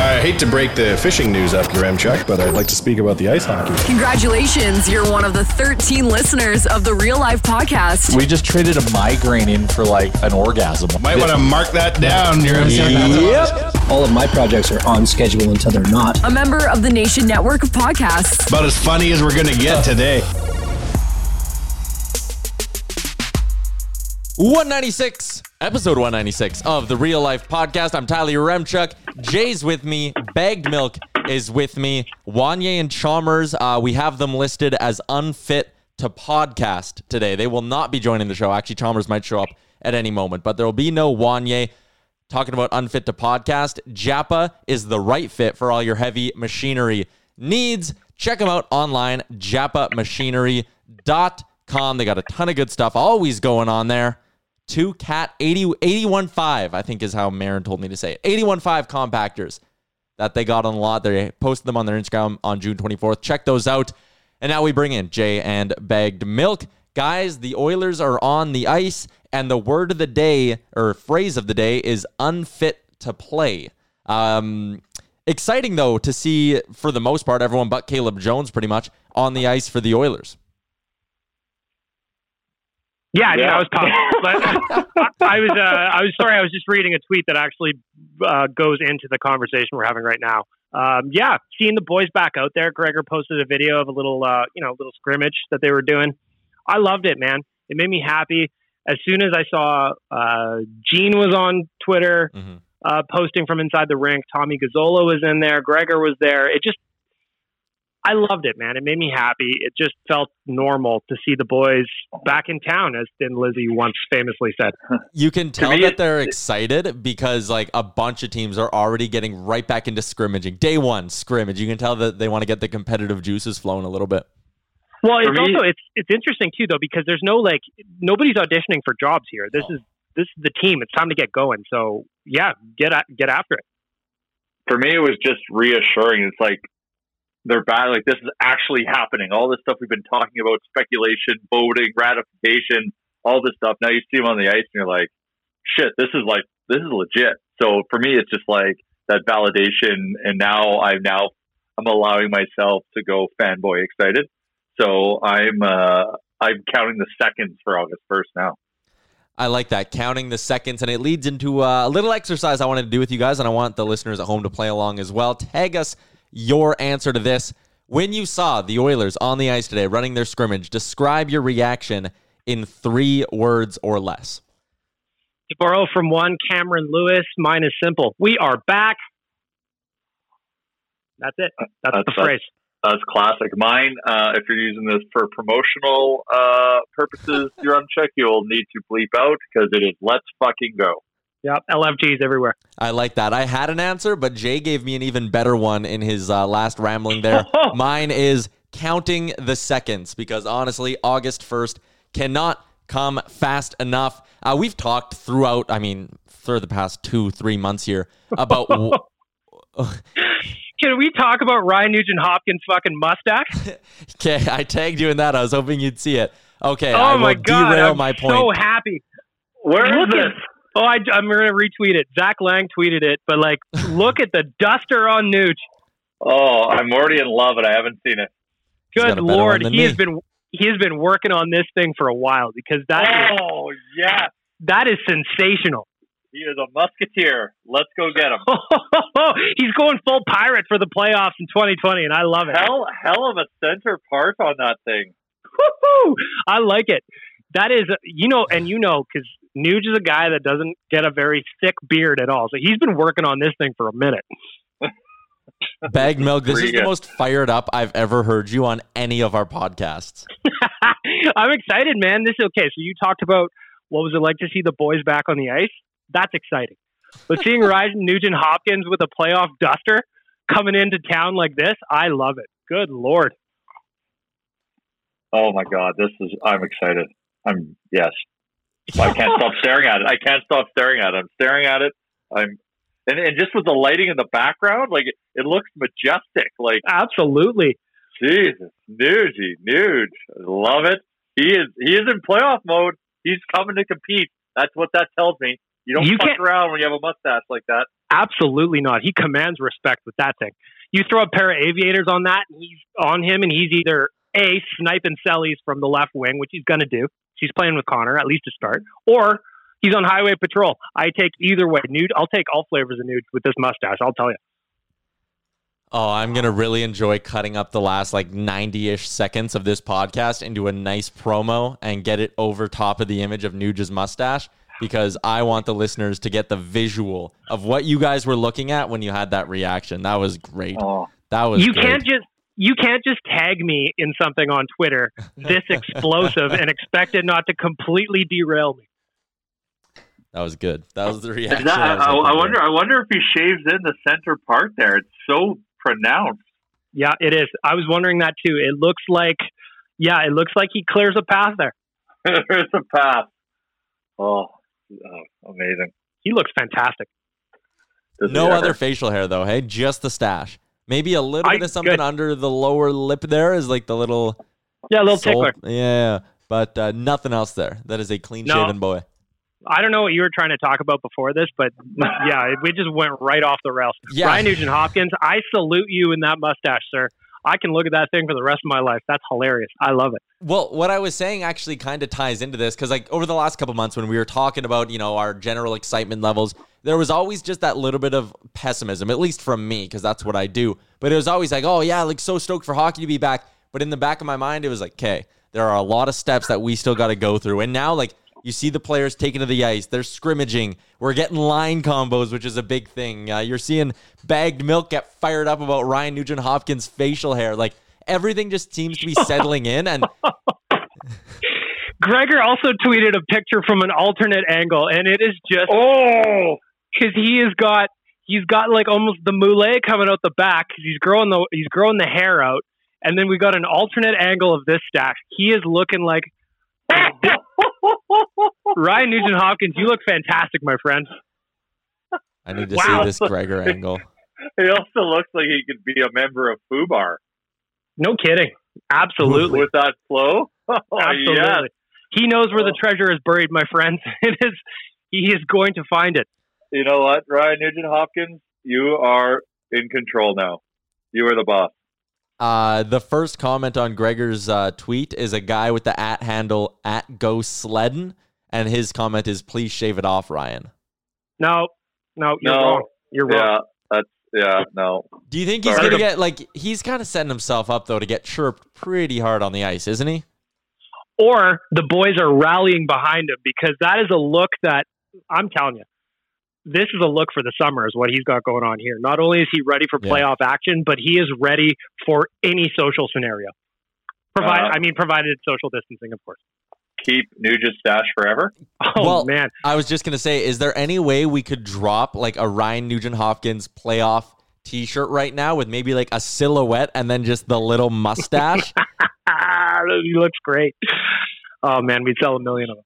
I hate to break the fishing news up, Yaremchuk, but I'd like to speak about the ice hockey. Congratulations, you're one of the 13 listeners of the Real Life Podcast. We just traded a migraine in for like an orgasm. Might want to mark that down, Yaremchuk. Yep. All of my projects are on schedule until they're not. A member of the Nation Network of Podcasts. About as funny as we're going to get today. 196, episode 196 of the Real Life Podcast. I'm Tyler Yaremchuk. Jay's with me. Bagged Milk is with me. Wanye and Chalmers, uh, we have them listed as unfit to podcast today. They will not be joining the show. Actually, Chalmers might show up at any moment, but there will be no Wanye talking about unfit to podcast. Japa is the right fit for all your heavy machinery needs. Check them out online, japamachinery.com. They got a ton of good stuff always going on there. Two cat 80, 81.5, I think is how Marin told me to say it. 81.5 compactors that they got on the lot. They posted them on their Instagram on June 24th. Check those out. And now we bring in Jay and Bagged Milk. Guys, the Oilers are on the ice, and the word of the day or phrase of the day is unfit to play. Um, exciting, though, to see, for the most part, everyone but Caleb Jones pretty much on the ice for the Oilers. Yeah, I mean, I was pumped, but I was uh, I was sorry. I was just reading a tweet that actually uh, goes into the conversation we're having right now. Um, yeah, seeing the boys back out there. Gregor posted a video of a little uh, you know little scrimmage that they were doing. I loved it, man. It made me happy. As soon as I saw uh, Gene was on Twitter Mm-hmm. uh, posting from inside the rink, Tommy Gazzola was in there, Gregor was there. It just I loved it, man. It made me happy. It just felt normal to see the boys back in town, as Thin Lizzy once famously said. You can tell me, that they're excited because like a bunch of teams are already getting right back into scrimmaging. Day one scrimmage. You can tell that they want to get the competitive juices flowing a little bit. Well, it's me- also it's it's interesting too though because there's no like nobody's auditioning for jobs here. This is this is the team. It's time to get going. So yeah, get a, get after it. for me, it was just reassuring. It's like they're back. Like this is actually happening. All this stuff we've been talking about, speculation, voting, ratification, all this stuff. Now you see them on the ice, and you're like, shit, this is like this is legit. So for me, it's just like that validation. And now I'm now I'm allowing myself to go fanboy excited. So I'm uh I'm counting the seconds for August first now. I like that counting the seconds, and it leads into uh, a little exercise I wanted to do with you guys, and I want the listeners at home to play along as well. Tag us your answer to this. When you saw the Oilers on the ice today running their scrimmage, describe your reaction in three words or less. To borrow from one Cameron Lewis, mine is simple. We are back. That's it. That's, That's- the phrase. That's classic. Mine, uh, if you're using this for promotional uh, purposes, you're on check, you'll need to bleep out because it is let's fucking go. Yep. LFGs everywhere. I like that. I had an answer, but Jay gave me an even better one in his uh, last rambling there. Mine is counting the seconds because honestly, August 1st cannot come fast enough. Uh, we've talked throughout, I mean, for the past two, three months here about. w- Can we talk about Ryan Nugent Hopkins' fucking mustache? Okay, I tagged you in that. I was hoping you'd see it. Okay, oh I will my god! derail I'm my point. so happy. Where is Look at- this? Oh, I, I'm going to retweet it. Zach Laing tweeted it, but like, look at the duster on Nooch. Oh, I'm already in love and I haven't seen it. Good lord, one than he has been he has been working on this thing for a while because that is, Oh, yes. that is sensational. He is a musketeer. Let's go get him. He's going full pirate for the playoffs in 2020, and I love it. Hell, hell of a center part on that thing. Woo-hoo! I like it. That is, you know, and you know, because Nuge is a guy that doesn't get a very thick beard at all. So he's been working on this thing for a minute. Bag milk. This Pretty is the most fired up I've ever heard you on any of our podcasts. I'm excited, man. This is okay. So you talked about what was it like to see the boys back on the ice? That's exciting. But seeing Ryan Nugent Hopkins with a playoff duster coming into town like this, I love it. Good lord. Oh my god, this is. I'm excited. I'm yes. I can't stop staring at it. I can't stop staring at it. I'm staring at it. I'm and, and just with the lighting in the background, like it, it looks majestic. Like Absolutely. Jesus, Nuge, Nuge, love it. He is he is in playoff mode. He's coming to compete. That's what that tells me. You don't You fuck can't- around when you have a mustache like that. Absolutely not. He commands respect with that thing. You throw a pair of aviators on that, and he's on him, and he's either A, sniping Sellies from the left wing, which he's going to do. He's playing with Connor, at least to start, or he's on highway patrol. I take either way. Nuge, I'll take all flavors of Nuge with this mustache, I'll tell you. Oh, I'm gonna really enjoy cutting up the last like 90-ish seconds of this podcast into a nice promo and get it over top of the image of Nuge's mustache because I want the listeners to get the visual of what you guys were looking at when you had that reaction. That was great. Oh, That was you great. can't just you can't just tag me in something on Twitter this explosive and expect it not to completely derail me. That was good. That was the reaction. that, I, was I, I for. wonder. I wonder if he shaves in the center part there. It's so pronounced. Yeah, it is. I was wondering that too. It looks like yeah, it looks like he clears a path there. There's a path. Oh, oh, amazing. He looks fantastic. Does No other facial hair though. Hey, just the stash. Maybe a little I- bit of something good. under the lower lip there is like the little Yeah, a little soul- tickler. Yeah, but uh, nothing else there. That is a clean shaven No. boy. I don't know what you were trying to talk about before this, but yeah, we just went right off the rails. Yeah. Ryan Nugent Hopkins, I salute you in that mustache, sir. I can look at that thing for the rest of my life. That's hilarious. I love it. Well, what I was saying actually kind of ties into this because, like, over the last couple months when we were talking about, you know, our general excitement levels, there was always just that little bit of pessimism, at least from me, because that's what I do. But it was always like, oh, yeah, like, so stoked for hockey to be back. But in the back of my mind, it was like, okay, there are a lot of steps that we still got to go through. And now, like, you see the players taking to the ice. They're scrimmaging. We're getting line combos, which is a big thing. Uh, you're seeing bagged milk get fired up about Ryan Nugent Hopkins' facial hair. Like, everything just seems to be settling in. And Gregor also tweeted a picture from an alternate angle, and it is just Oh, because he has got he's got like almost the moulet coming out the back. he's growing the he's growing the hair out, and then we got an alternate angle of this stash. He is looking like Ryan Nugent Hopkins. You look fantastic, my friend. I need to Wow. see this Gregor angle. he also looks like he could be a member of Fubar. No kidding. Absolutely. With that flow. Oh, Absolutely. yes. He knows where the oh. treasure is buried, my friends. It is he is going to find it. You know what, Ryan Nugent Hopkins? You are in control now. You are the boss. Uh, the first comment on Gregor's uh, tweet is a guy with the at handle at go sledden, and his comment is please shave it off, Ryan. No, no, you're No. wrong. You're wrong. Yeah, that's yeah. No, Do you think he's Sorry. gonna get like he's kind of setting himself up though to get chirped pretty hard on the ice, isn't he? Or the boys are rallying behind him because that is a look that I'm telling you. This is a look for the summer, is what he's got going on here. Not only is he ready for Yeah. playoff action, but he is ready for any social scenario. Provide, Uh, I mean, provided social distancing, of course. Keep Nugent's stash forever. Oh Well, man, I was just gonna say, is there any way we could drop like a Ryan Nugent Hopkins playoff T-shirt right now with maybe like a silhouette and then just the little mustache? he looks great. Oh man, we'd sell a million of them.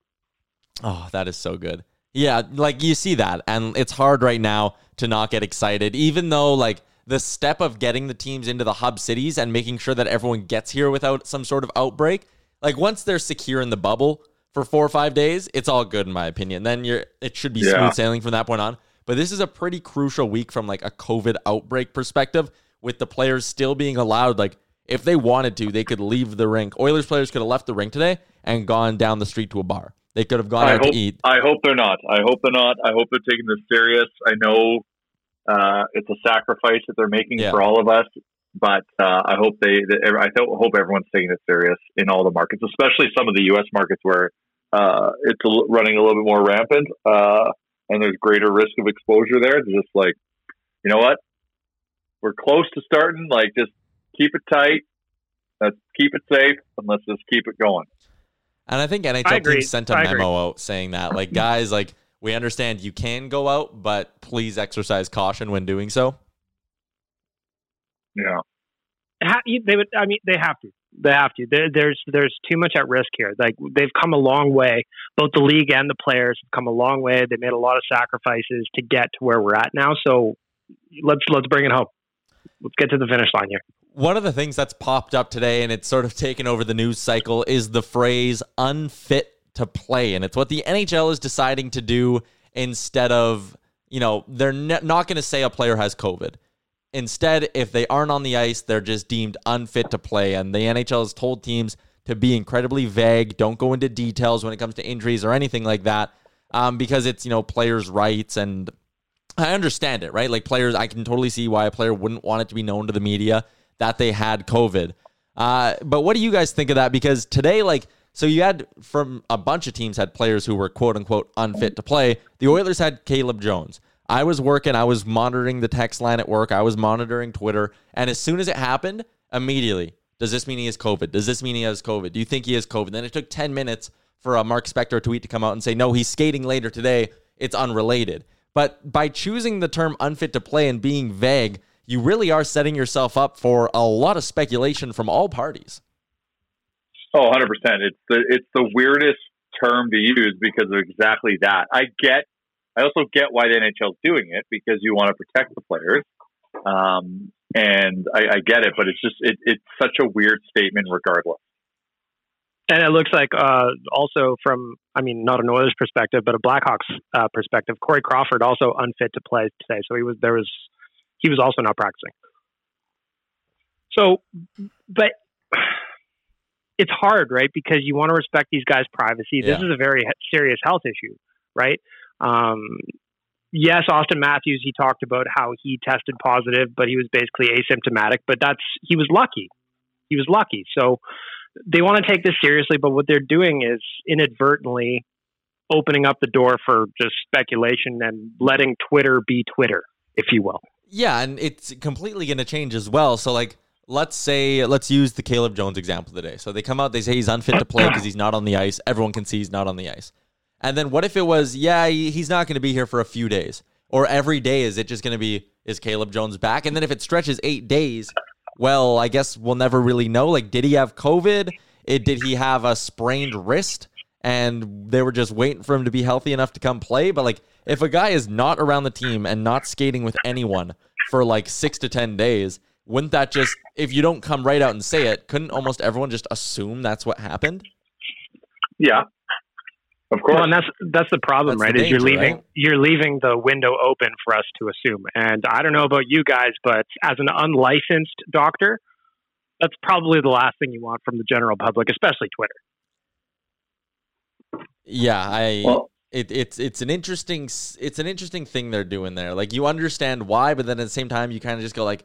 oh, that is so good. Yeah, like you see that, and it's hard right now to not get excited, even though like the step of getting the teams into the hub cities and making sure that everyone gets here without some sort of outbreak. Like once they're secure in the bubble for four or five days, it's all good in my opinion. Then you're it should be Yeah. smooth sailing from that point on. But this is a pretty crucial week from like a COVID outbreak perspective, with the players still being allowed, like if they wanted to, they could leave the rink. Oilers players could have left the rink today and gone down the street to a bar. They could have gone I out hope. to eat. I hope they're not. I hope they're not. I hope they're taking this serious. I know uh, it's a sacrifice that they're making Yeah. for all of us, but uh, I hope they. I hope everyone's taking it serious in all the markets, especially some of the U.S. markets where uh, it's running a little bit more rampant uh, and there's greater risk of exposure there. It's just like, you know what? We're close to starting. Like, just keep it tight. Let's keep it safe, and let's just keep it going. And I think NHL agree. teams sent a I agree. memo out saying that, like, guys, like, we understand you can go out, but please exercise caution when doing so. Yeah. Ha- they would. I mean, they have to. They have to. There, there's there's too much at risk here. Like they've come a long way. Both the league and the players have come a long way. They made a lot of sacrifices to get to where we're at now. So let's let's bring it home. Let's get to the finish line here. One of the things that's popped up today, and it's sort of taken over the news cycle, is the phrase unfit to play. And it's what the NHL is deciding to do instead of, you know, they're not going to say a player has COVID. Instead, if they aren't on the ice, they're just deemed unfit to play. And the NHL has told teams to be incredibly vague, don't go into details when it comes to injuries or anything like that, um, because it's, you know, players' rights and I understand it, right? Like players, I can totally see why a player wouldn't want it to be known to the media that they had COVID. Uh, but what do you guys think of that? Because today, like, so you had from a bunch of teams had players who were quote unquote unfit to play. The Oilers had Caleb Jones. I was working, I was monitoring the text line at work, I was monitoring Twitter, and as soon as it happened, immediately, does this mean he has COVID? Does this mean he has COVID? Do you think he has COVID? Then it took 10 minutes for a Mark Spector tweet to come out and say, no, he's skating later today. It's unrelated. But by choosing the term unfit to play and being vague, you really are setting yourself up for a lot of speculation from all parties. Oh, 100 percent. It's the it's the weirdest term to use because of exactly that. I get. I also get why the NHL is doing it because you want to protect the players, um, and I, I get it. But it's just it, it's such a weird statement, regardless. And it looks like uh, also from, I mean, not an Oilers perspective, but a Blackhawks uh, perspective, Corey Crawford also unfit to play today. So he was there was he was also not practicing. So, but it's hard, right? Because you want to respect these guys' privacy. This Yeah. is a very serious health issue, right? Um, yes, Auston Matthews, he talked about how he tested positive, but he was basically asymptomatic. But that's he was lucky. He was lucky. So they want to take this seriously, but what they're doing is inadvertently opening up the door for just speculation and letting Twitter be Twitter, if you will. Yeah, and it's completely going to change as well. So, like, let's say, let's use the Caleb Jones example today. So they come out, they say he's unfit to play because he's not on the ice. Everyone can see he's not on the ice. And then what if it was, yeah, he's not going to be here for a few days? Or every day, is it just going to be, is Caleb Jones back? And then if it stretches eight days, well, I guess we'll never really know. Like, did he have COVID? It, did he have a sprained wrist? And they were just waiting for him to be healthy enough to come play. But like, if a guy is not around the team and not skating with anyone for like six to 10 days, wouldn't that just, if you don't come right out and say it, couldn't almost everyone just assume that's what happened? Yeah, of course. Well, and that's that's the problem, That's right? the is you're leaving right? you're leaving the window open for us to assume. And I don't know about you guys, but as an unlicensed doctor, that's probably the last thing you want from the general public, especially Twitter. Yeah, I. Well- it, it's it's an interesting it's an interesting thing they're doing there. Like you understand why, but then at the same time you kind of just go like,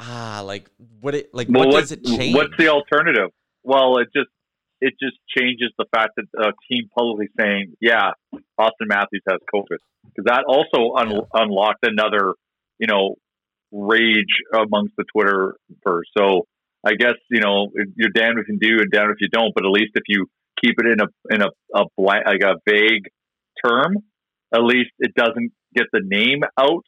ah, like what it like Well, what what- does it change? What's the alternative? Well, it just it just changes the fact that a team publicly saying, "Yeah, Auston Matthews has COVID," because that also un- yeah. unlocked another, you know, rage amongst the Twitterverse. So I guess you know you're damned if you do and damned if you don't. But at least if you keep it in a in a, a blank, like a vague term, at least it doesn't get the name out.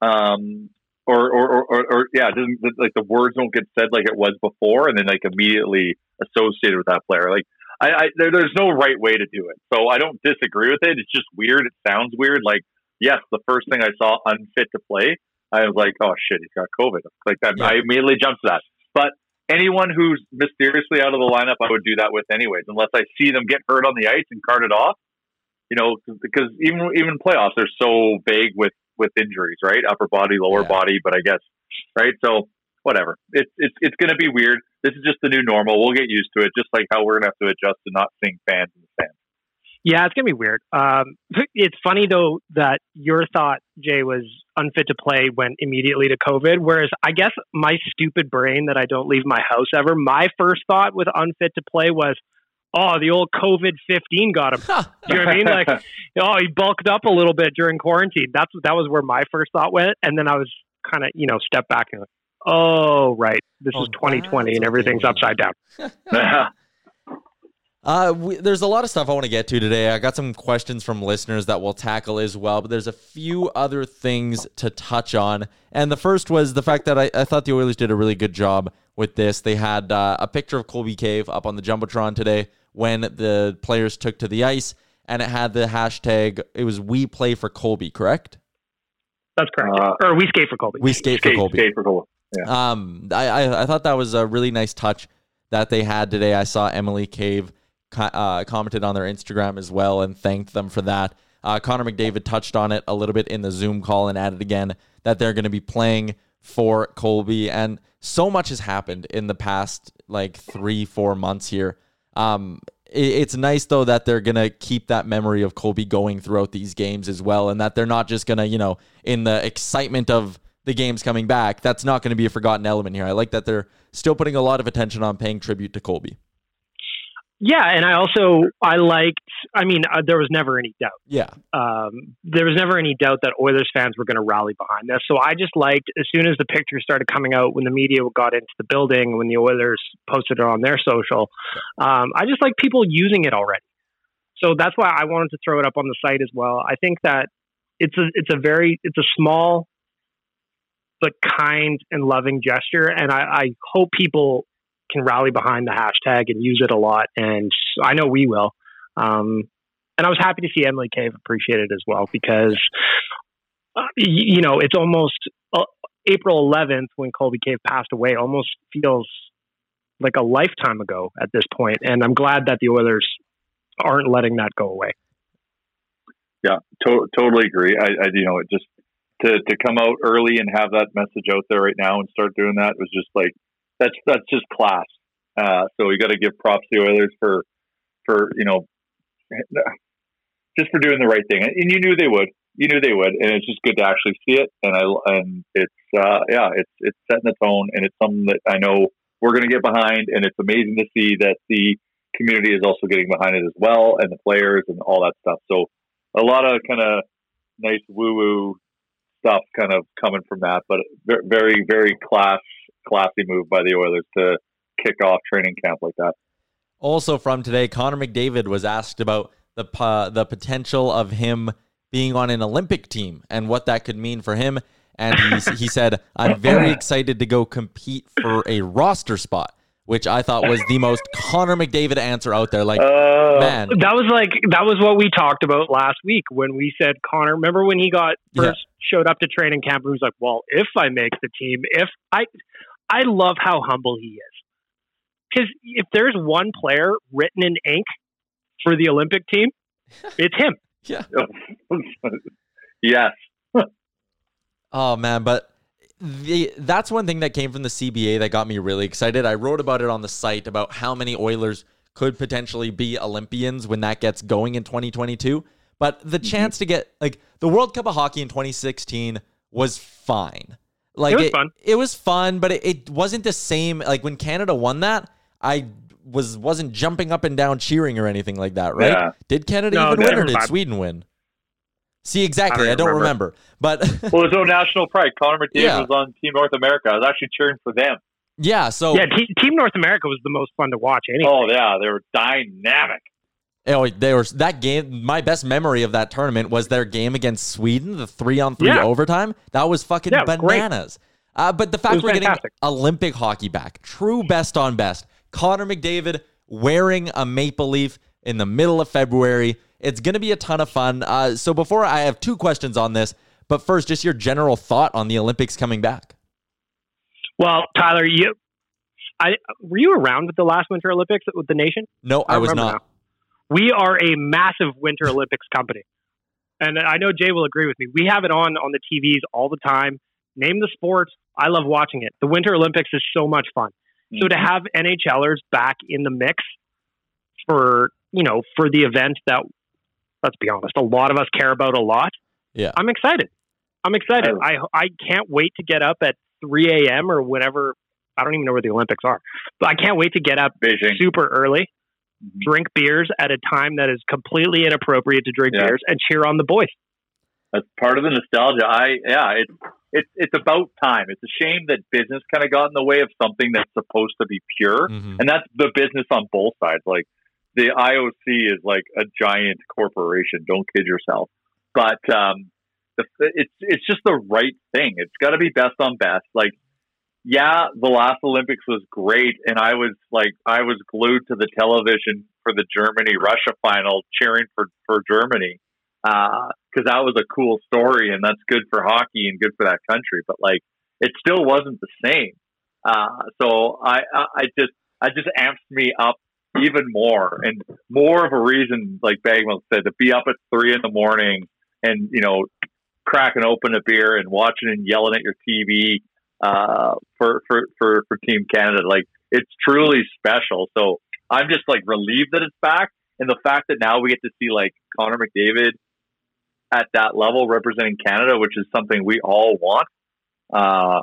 Um, or, or, or, or, yeah, it doesn't like the words don't get said like it was before, and then like immediately associated with that player. Like I, I there, there's no right way to do it. So I don't disagree with it. It's just weird. It sounds weird. Like yes, the first thing I saw unfit to play, I was like, oh shit, he's got COVID. Like that, yeah. I immediately jumped to that. But anyone who's mysteriously out of the lineup, I would do that with anyways, unless I see them get hurt on the ice and carted off. You know, because even even playoffs are so vague with with injuries, right? Upper body, lower yeah. body, but I guess right. So whatever. It's it's it's going to be weird. This is just the new normal. We'll get used to it, just like how we're going to have to adjust to not seeing fans in the stands. Yeah, it's gonna be weird. Um, it's funny though that your thought, Jay, was unfit to play went immediately to COVID, whereas I guess my stupid brain that I don't leave my house ever, my first thought with unfit to play was, oh, the old COVID fifteen got him. you know what I mean? Like, oh, he bulked up a little bit during quarantine. That's that was where my first thought went, and then I was kind of you know step back and like, oh right, this oh, is 2020 and everything's okay. upside down. Uh, we, there's a lot of stuff I want to get to today. I got some questions from listeners that we'll tackle as well, but there's a few other things to touch on. And the first was the fact that I, I thought the Oilers did a really good job with this. They had uh, a picture of Colby Cave up on the Jumbotron today when the players took to the ice, and it had the hashtag, it was We Play for Colby, correct? That's correct. Uh, or We Skate for Colby. We Skate, skate for Colby. Skate for Colby. Yeah. Um, I, I, I thought that was a really nice touch that they had today. I saw Emily Cave uh, commented on their Instagram as well and thanked them for that. Uh, Connor McDavid touched on it a little bit in the Zoom call and added again that they're going to be playing for Colby. And so much has happened in the past like three, four months here. Um, it, it's nice though that they're going to keep that memory of Colby going throughout these games as well. And that they're not just going to, you know, in the excitement of the games coming back, that's not going to be a forgotten element here. I like that they're still putting a lot of attention on paying tribute to Colby. Yeah, and I also I liked. I mean, uh, there was never any doubt. Yeah, um, there was never any doubt that Oilers fans were going to rally behind this. So I just liked as soon as the pictures started coming out when the media got into the building, when the Oilers posted it on their social. Um, I just like people using it already. So that's why I wanted to throw it up on the site as well. I think that it's a it's a very it's a small but kind and loving gesture, and I, I hope people can rally behind the hashtag and use it a lot. And I know we will. Um, and I was happy to see Emily Cave appreciate it as well because, uh, you, you, know, it's almost uh, April 11th when Colby Cave passed away, almost feels like a lifetime ago at this point. And I'm glad that the Oilers aren't letting that go away. Yeah, to- totally agree. I, I, you know, it just to, to come out early and have that message out there right now and start doing that was just like that's that's just class. Uh, so we got to give props to the Oilers for for you know just for doing the right thing, and you knew they would. You knew they would, and it's just good to actually see it. And I and it's uh, yeah, it's it's setting the tone, and it's something that I know we're going to get behind, and it's amazing to see that the community is also getting behind it as well, and the players and all that stuff. So a lot of kind of nice woo woo stuff kind of coming from that, but very very class classy move by the Oilers to kick off training camp like that. Also from today, Connor McDavid was asked about the uh, the potential of him being on an Olympic team and what that could mean for him. And he, he said, "I'm very excited to go compete for a roster spot." Which I thought was the most Connor McDavid answer out there. Like, uh, man, that was like that was what we talked about last week when we said Connor. Remember when he got first yeah. showed up to training camp and was like, "Well, if I make the team, if I I love how humble he is. Because if there's one player written in ink for the Olympic team, it's him. yeah. yes. oh man, but the that's one thing that came from the CBA that got me really excited. I wrote about it on the site about how many Oilers could potentially be Olympians when that gets going in 2022. But the mm-hmm. chance to get like the World Cup of Hockey in 2016 was fine. Like it was it, fun. It was fun, but it, it wasn't the same. Like when Canada won that, I was wasn't jumping up and down cheering or anything like that, right? Yeah. Did Canada No, even win or did not. Sweden win? See, exactly. I I don't, don't remember. But Well, there's no national pride. Connor McDavid Yeah. was on Team North America. I was actually cheering for them. yeah, so Yeah, te- Team North America was the most fun to watch. Anyway. Oh yeah, they were dynamic. Oh, they were that game. My best memory of that tournament was their game against Sweden, the three on three overtime. That was fucking Yeah, it was great. bananas. Uh, but the fact we're fantastic. getting Olympic hockey back, true best on best. Connor McDavid wearing a maple leaf in the middle of February. It's going to be a ton of fun. Uh, so before I have two questions on this, but first, just your general thought on the Olympics coming back. Well, Tyler, you, I were you around with the last Winter Olympics with the nation? No, I, I was not. We are a massive Winter Olympics company, and I know Jay will agree with me. We have it on on the TVs all the time. Name the sports. I love watching it. The Winter Olympics is so much fun. So to mhm. have NHLers back in the mix for you know for the event that let's be honest, a lot of us care about a lot. Yeah. I'm excited. I'm excited. I I can't wait to get up at 3 a.m. or whenever. I don't even know where the Olympics are, but I can't wait to get up Beijing. super early, Mm-hmm. drink beers at a time that is completely inappropriate to drink Yeah. beers, and cheer on the boys. That's part of the nostalgia. I yeah, it's it's it's about time. It's a shame that business kind of got in the way of something that's supposed to be pure, Mhm. and that's the business on both sides. Like the IOC is like a giant corporation. Don't kid yourself. But um, the, it's it's just the right thing. It's got to be best on best. Like yeah, the last Olympics was great, and I was like, I was glued to the television for the Germany Russia final, cheering for for Germany because that was a cool story, and that's good for hockey and good for that country. But like, it still wasn't the same. Uh, so I, I, I just, I just amps me up even more, and more of a reason, like Bagwell said, to be up at three in the morning and you know, cracking open a beer and watching and yelling at your TV uh, for, for, for, for Team Canada. Like it's truly special. So I'm just like relieved that it's back. And the fact that now we get to see like Connor McDavid at that level representing Canada, which is something we all want, uh,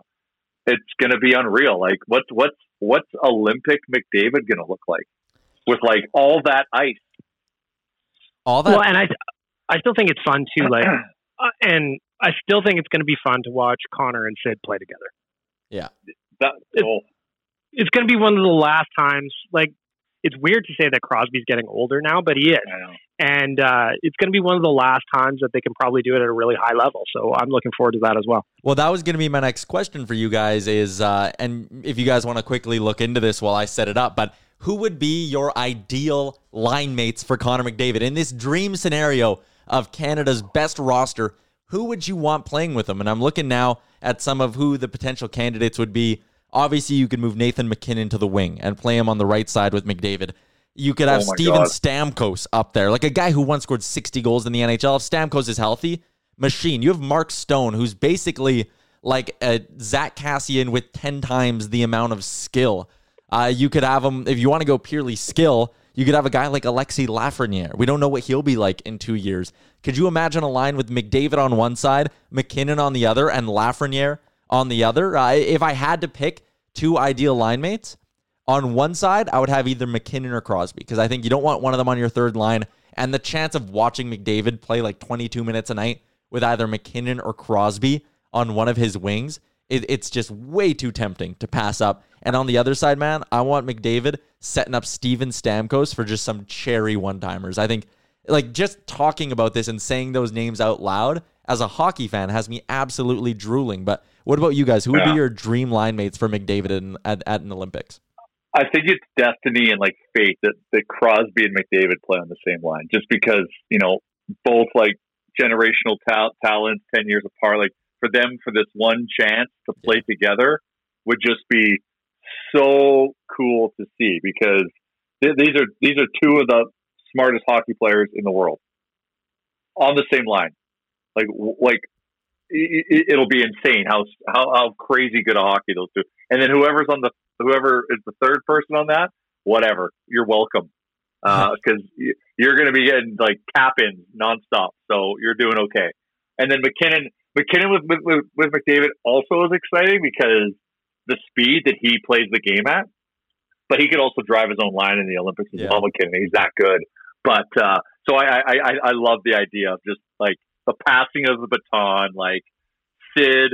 it's going to be unreal. Like what's, what's, what's Olympic McDavid going to look like with like all that ice? All that. Well, and I, I still think it's fun too. Like, uh, and I still think it's going to be fun to watch Connor and Sid play together. Yeah. That, oh, It's going to be one of the last times. Like, it's weird to say that Crosby's getting older now, but he is. I know. and uh, it's going to be one of the last times that they can probably do it at a really high level. So I'm looking forward to that as well. Well, that was going to be my next question for you guys is, uh, and if you guys want to quickly look into this while I set it up, but who would be your ideal line mates for Connor McDavid in this dream scenario of Canada's best roster? Who would you want playing with him? And I'm looking now at some of who the potential candidates would be. Obviously, you could move Nathan MacKinnon to the wing and play him on the right side with McDavid. You could have Oh Steven God. Stamkos up there, like a guy who once scored 60 goals in the NHL. If Stamkos is healthy, machine. You have Mark Stone, who's basically like a Zack Kassian with 10 times the amount of skill. Uh, you could have him, if you want to go purely skill, you could have a guy like Alexis Lafreniere. We don't know what he'll be like in two years. Could you imagine a line with McDavid on one side, MacKinnon on the other, and Lafreniere on the other? Uh, if I had to pick two ideal line mates, on one side, I would have either MacKinnon or Crosby because I think you don't want one of them on your third line. And the chance of watching McDavid play like 22 minutes a night with either MacKinnon or Crosby on one of his wings, it, it's just way too tempting to pass up. And on the other side, man, I want McDavid setting up Steven Stamkos for just some cherry one timers. I think like just talking about this and saying those names out loud as a hockey fan has me absolutely drooling. But what about you guys? Who would be your dream line mates for McDavid in, at, at an Olympics? I think it's destiny and like fate that, that Crosby and McDavid play on the same line, just because you know both like generational ta- talents, ten years apart. Like for them, for this one chance to play together, would just be so cool to see because th- these are these are two of the smartest hockey players in the world on the same line. Like like it, it- it'll be insane how how how crazy good a hockey those two. And then whoever's on the whoever is the third person on that, whatever, you're welcome. Uh, because you're going to be getting like cap ins nonstop, so you're doing okay. And then MacKinnon, MacKinnon with, with, with, McDavid also is exciting because the speed that he plays the game at, but he could also drive his own line in the Olympics as yeah. well. MacKinnon, he's that good. But uh, so I, I, I, I love the idea of just like the passing of the baton, like Sid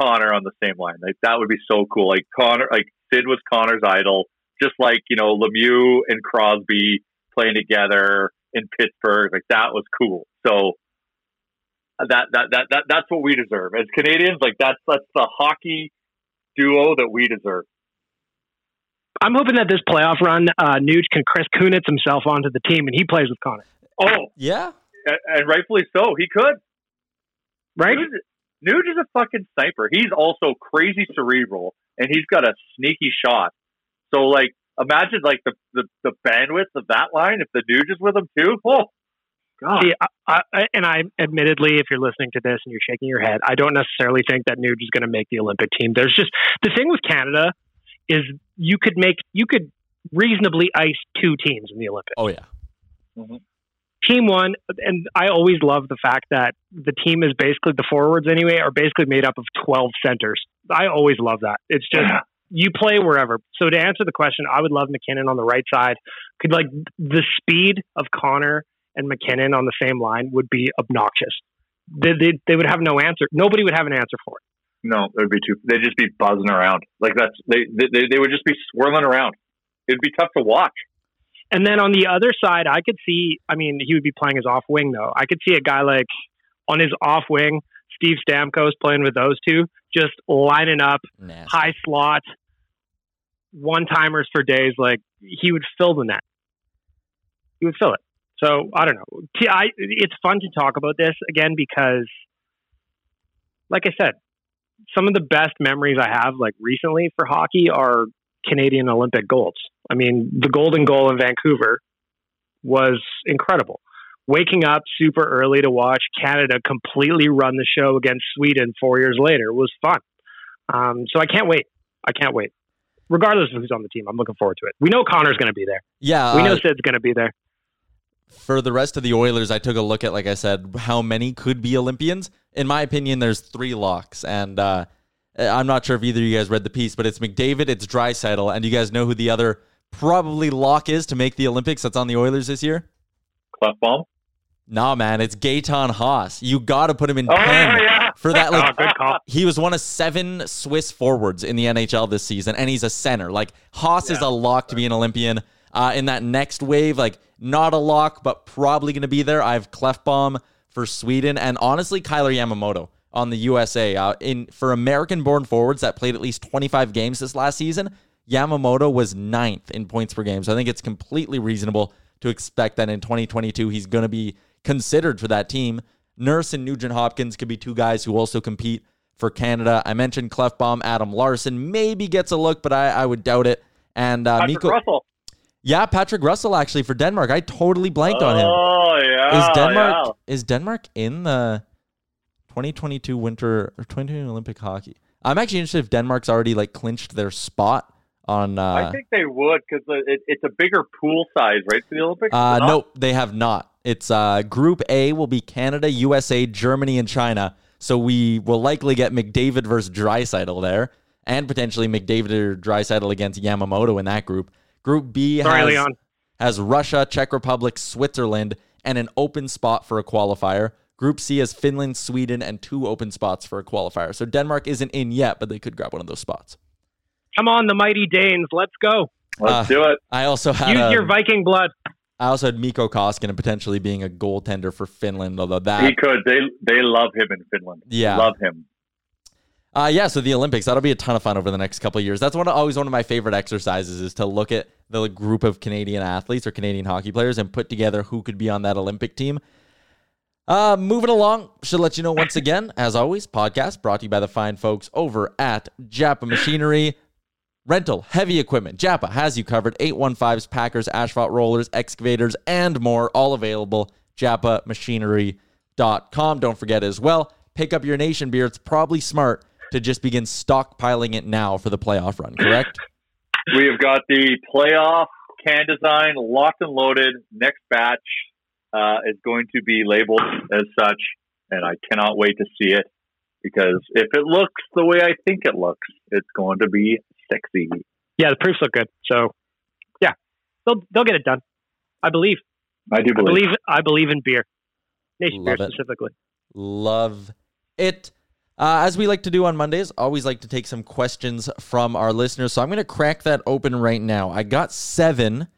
Connor on the same line. Like that would be so cool. Like Connor, like Sid was Connor's idol, just like you know Lemieux and Crosby playing together in Pittsburgh. Like that was cool. So that, that that that that's what we deserve as Canadians. Like that's that's the hockey duo that we deserve. I'm hoping that this playoff run, uh, Nuge can Chris Kunitz himself onto the team, and he plays with Connor. Oh, yeah, and, and rightfully so. He could, right? Nuge, Nuge is a fucking sniper. He's also crazy cerebral, and he's got a sneaky shot. So, like, imagine like the, the, the bandwidth of that line if the Nuge is with him too. Oh, God. See, I, I, and I admittedly, if you're listening to this and you're shaking your head, I don't necessarily think that Nuge is going to make the Olympic team. There's just the thing with Canada is you could make you could reasonably ice two teams in the Olympics. Oh yeah. Mm-hmm. Team one, and I always love the fact that the team is basically the forwards anyway are basically made up of twelve centers. I always love that. It's just. Yeah you play wherever. So to answer the question, I would love MacKinnon on the right side. Could like the speed of Connor and MacKinnon on the same line would be obnoxious. They, they, they would have no answer. Nobody would have an answer for it. No, it would be too. They'd just be buzzing around. Like that's they they, they would just be swirling around. It'd be tough to watch. And then on the other side, I could see. I mean, he would be playing his off wing though. I could see a guy like on his off wing, Steve Stamkos playing with those two, just lining up nah. high slot, one timers for days. Like he would fill the net. He would fill it. So I don't know. I, it's fun to talk about this again because, like I said, some of the best memories I have, like recently for hockey, are Canadian Olympic golds. I mean, the golden goal in Vancouver was incredible. Waking up super early to watch Canada completely run the show against Sweden four years later was fun. Um, so I can't wait. I can't wait regardless of who's on the team, I'm looking forward to it. We know Connor's going to be there. Yeah, we know uh, Sid's going to be there for the rest of the Oilers, I took a look at, like I said, how many could be Olympians. In my opinion, there's three locks, and uh, I'm not sure if either of you guys read the piece, but it's McDavid, it's Draisaitl, and you guys know who the other probably lock is to make the Olympics that's on the Oilers this year? Klefbom. Nah, man, it's Gaetan Haas. You got to put him in oh, 10 yeah. for that. Like, oh, he was one of seven Swiss forwards in the NHL this season, and he's a center. Like, Haas yeah. is a lock to be an Olympian uh, in that next wave. Like, not a lock, but probably going to be there. I have Klefbom for Sweden, and honestly, Kailer Yamamoto on the USA. Uh, in for American-born forwards that played at least 25 games this last season, Yamamoto was ninth in points per game. So I think it's completely reasonable to expect that in 2022 he's going to be considered for that team. Nurse and Nugent Hopkins could be two guys who also compete for Canada. I mentioned Klefbom, Adam Larsson maybe gets a look, but I, I would doubt it. And uh, Miko Russell. Yeah, Patrick Russell actually for Denmark. I totally blanked oh, on him. Oh yeah. Is Denmark yeah. is Denmark in the 2022 winter or 2022 Olympic hockey? I'm actually interested if Denmark's already like clinched their spot on. Uh, I think they would because it, it's a bigger pool size, right, for the Olympics. Uh, no? they have not. It's uh, Group A will be Canada, USA, Germany, and China. So we will likely get McDavid versus Draisaitl there, and potentially McDavid or Draisaitl against Yamamoto in that group. Group B Sorry, has, Leon. has Russia, Czech Republic, Switzerland, and an open spot for a qualifier. Group C has Finland, Sweden, and two open spots for a qualifier. So Denmark isn't in yet, but they could grab one of those spots. Come on, the mighty Danes. Let's go. Let's uh, do it. I also had use a, your um, Viking blood. I also had Mikko and potentially being a goaltender for Finland, although that he could. They they love him in Finland. Yeah, love him. Uh, yeah, so the Olympics, that'll be a ton of fun over the next couple years. That's one of, always one of my favorite exercises is to look at the group of Canadian athletes or Canadian hockey players and put together who could be on that Olympic team. Uh, moving along, should let you know once again, as always, podcast brought to you by the fine folks over at Japa Machinery. Rental, heavy equipment. Japa has you covered. 815s, Packers, asphalt rollers, excavators, and more, all available. JapaMachinery.com. Don't forget as well, pick up your nation beer. It's probably smart to just begin stockpiling it now for the playoff run, correct? we have got the playoff can design locked and loaded. Next batch uh, is going to be labeled as such, and I cannot wait to see it because if it looks the way I think it looks, it's going to be sexy. Yeah, the proofs look good, so yeah, they'll they'll get it done. I believe. I do believe. I believe, I believe in beer, nation Love beer it. specifically. Love it. Uh, as we like to do on Mondays, always like to take some questions from our listeners. So I'm going to crack that open right now. I got seven,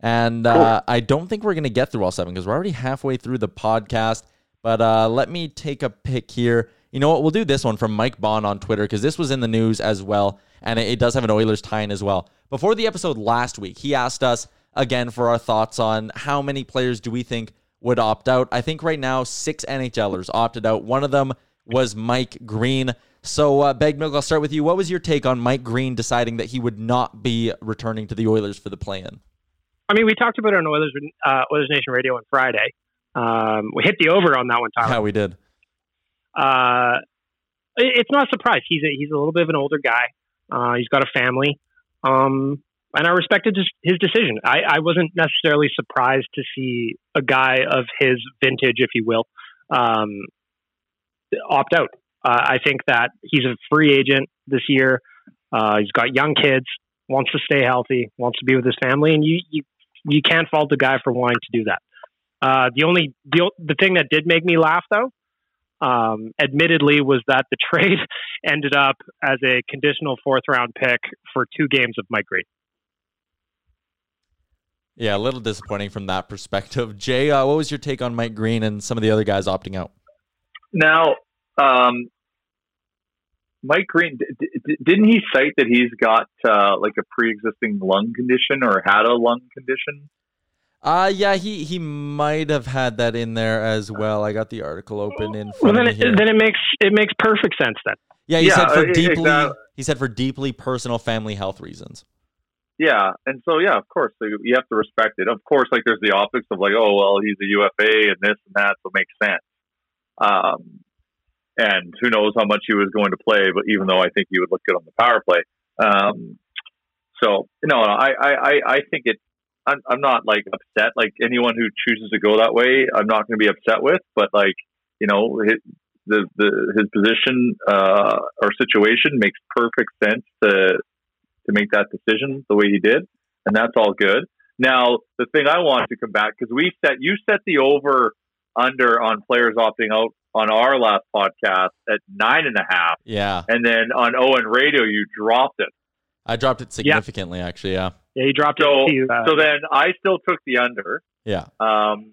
and uh, I don't think we're going to get through all seven because we're already halfway through the podcast. But uh, let me take a pick here. You know what? We'll do this one from Mike Bond on Twitter because this was in the news as well, and it, it does have an Oilers tie in as well. Before the episode last week, he asked us again for our thoughts on how many players do we think would opt out. I think right now six NHLers opted out. One of them was Mike Green. So, uh, Beg Milk, I'll start with you. What was your take on Mike Green deciding that he would not be returning to the Oilers for the play-in? I mean, we talked about it on Oilers uh, Oilers Nation Radio on Friday. Um, we hit the over on that one, Tyler. Yeah, we did. Uh, it- it's not a surprise. He's a, he's a little bit of an older guy. Uh, he's got a family. Um, and I respected his, his decision. I, I wasn't necessarily surprised to see a guy of his vintage, if you will, um, opt out. Uh, I think that he's a free agent this year. Uh, he's got young kids, wants to stay healthy, wants to be with his family, and you you, you can't fault the guy for wanting to do that. Uh, the only the, the thing that did make me laugh though, um, admittedly, was that the trade ended up as a conditional fourth round pick for two games of Mike Green. Yeah, a little disappointing from that perspective. Jay, uh, what was your take on Mike Green and some of the other guys opting out? Now, um, Mike Green, d- d- didn't he cite that he's got uh, like a pre-existing lung condition or had a lung condition? Uh yeah, he he might have had that in there as well. I got the article open in Well, front then of me it, here. then it makes it makes perfect sense then. yeah, he Yeah, said for uh, deeply exactly. he said for deeply personal family health reasons. Yeah, and so yeah, of course so you have to respect it. Of course, like there's the optics of like, oh well, he's a UFA and this and that, so it makes sense. Um, and who knows how much he was going to play, but even though I think he would look good on the power play. Um, so no, I I I, I think it. I'm, I'm not like upset. Like anyone who chooses to go that way, I'm not going to be upset with. But like you know, his, the the his position uh, or situation makes perfect sense to to make that decision the way he did, and that's all good. Now, the thing I want to come back because we set you set the over under on players opting out on our last podcast at nine and a half, Yeah. and then on Owen Radio you dropped it. I dropped it significantly actually, yeah. Yeah, he dropped So it to uh, so then I still took the under. Yeah. Um,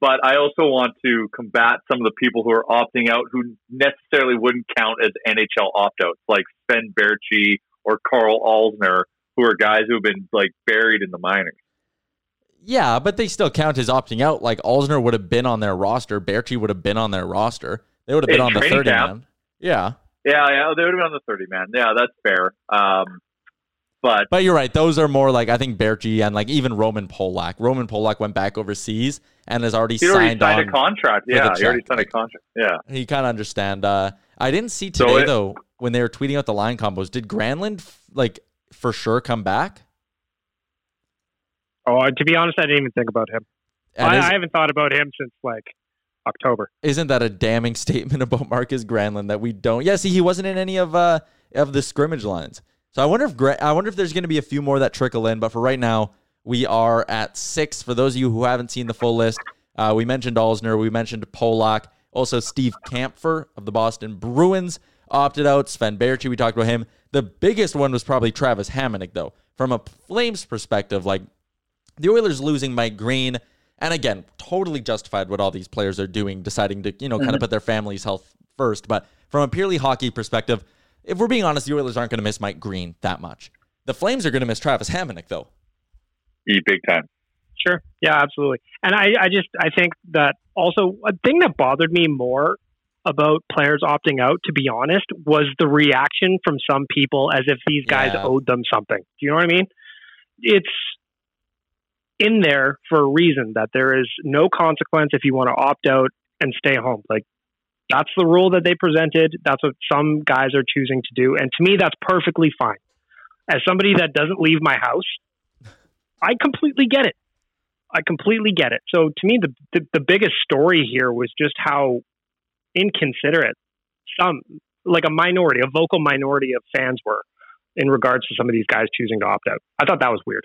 but I also want to combat some of the people who are opting out who necessarily wouldn't count as NHL opt outs, like Sven Baertschi or Karl Alzner, who are guys who have been like buried in the minors. Yeah, but they still count as opting out. Like Alzner would have been on their roster, Baertschi would have been on their roster. They would have been on the thirty camp. man. Yeah. Yeah, yeah, they would have been on the 30 man. Yeah, that's fair. Um, but But you're right. Those are more like I think Baertschi and like even Roman Polak. Roman Polak went back overseas and has already he already signed signed a contract. Yeah, he already signed a contract. Yeah. He kind of understand. Uh, I didn't see So today it- though when they were tweeting out the line combos. Did Granlund like for sure come back? Oh, to be honest, I didn't even think about him. I, I haven't thought about him since like October. isn't that a damning statement about Markus Granlund that we don't? Yeah, see, he wasn't in any of uh of the scrimmage lines. So I wonder if Gra- I wonder if there's going to be a few more that trickle in. But for right now, we are at six. For those of you who haven't seen the full list, uh, we mentioned Alzner, we mentioned Polak, also Steve Kampfer of the Boston Bruins opted out. Sven Baertschi, we talked about him. The biggest one was probably Travis Hamonic, though. From a Flames perspective, like the Oilers losing Mike Green, and again, totally justified what all these players are doing, deciding to, you know, kind of mm-hmm. put their family's health first. But from a purely hockey perspective, if we're being honest, the Oilers aren't going to miss Mike Green that much. The Flames are going to miss Travis Hamonic, though. E big time. Sure. Yeah, absolutely. And I, I just I think that also a thing that bothered me more about players opting out, to be honest, was the reaction from some people as if these guys Yeah. owed them something. Do you know what I mean? It's in there for a reason that there is no consequence if you want to opt out and stay home. Like that's the rule that they presented. That's what some guys are choosing to do. And to me, that's perfectly fine. As somebody that doesn't leave my house, I completely get it. I completely get it. So to me, the, the the biggest story here was just how inconsiderate some, like a minority, a vocal minority of fans were in regards to some of these guys choosing to opt out. I thought that was weird.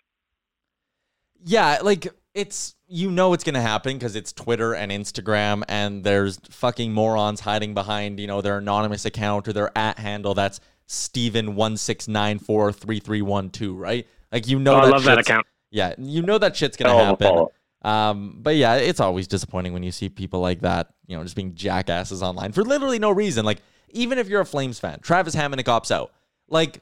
Yeah, like it's you know it's gonna happen because it's Twitter and Instagram, and there's fucking morons hiding behind you know their anonymous account or their at handle that's Steven one six nine four three three one two, right? Like you know, Oh, I that love that account. Yeah, you know that shit's gonna happen. Um, but yeah, it's always disappointing when you see people like that, you know, just being jackasses online for literally no reason. Like, even if you're a Flames fan, Travis Hamonic opts out. Like,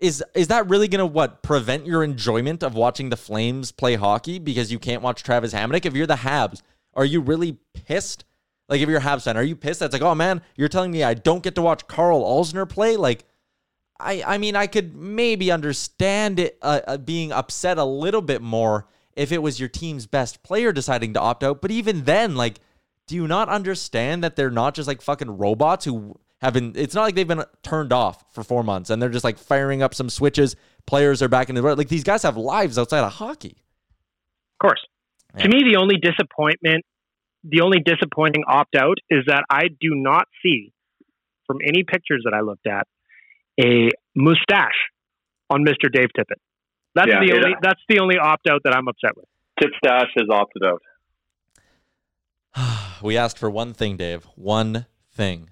is is that really gonna what prevent your enjoyment of watching the Flames play hockey because you can't watch Travis Hamonic? If you're the Habs, are you really pissed? Like, if you're a Habs fan, are you pissed? That's like, oh man, you're telling me I don't get to watch Karl Alzner play? Like, I I mean, I could maybe understand it uh, uh, being upset a little bit more if it was your team's best player deciding to opt out. But even then, like, do you not understand that they're not just like fucking robots who have been? It's not like they've been turned off for four months and they're just like firing up some switches. Players are back in the road. like these guys have lives outside of hockey. Of course. Yeah. To me, the only disappointment, the only disappointing opt out is that I do not see from any pictures that I looked at a mustache on Mr. Dave Tippett. That's Yeah, the it- only that's the only opt out that I'm upset with. Tip Stash has opted out. we asked for one thing, Dave. One thing.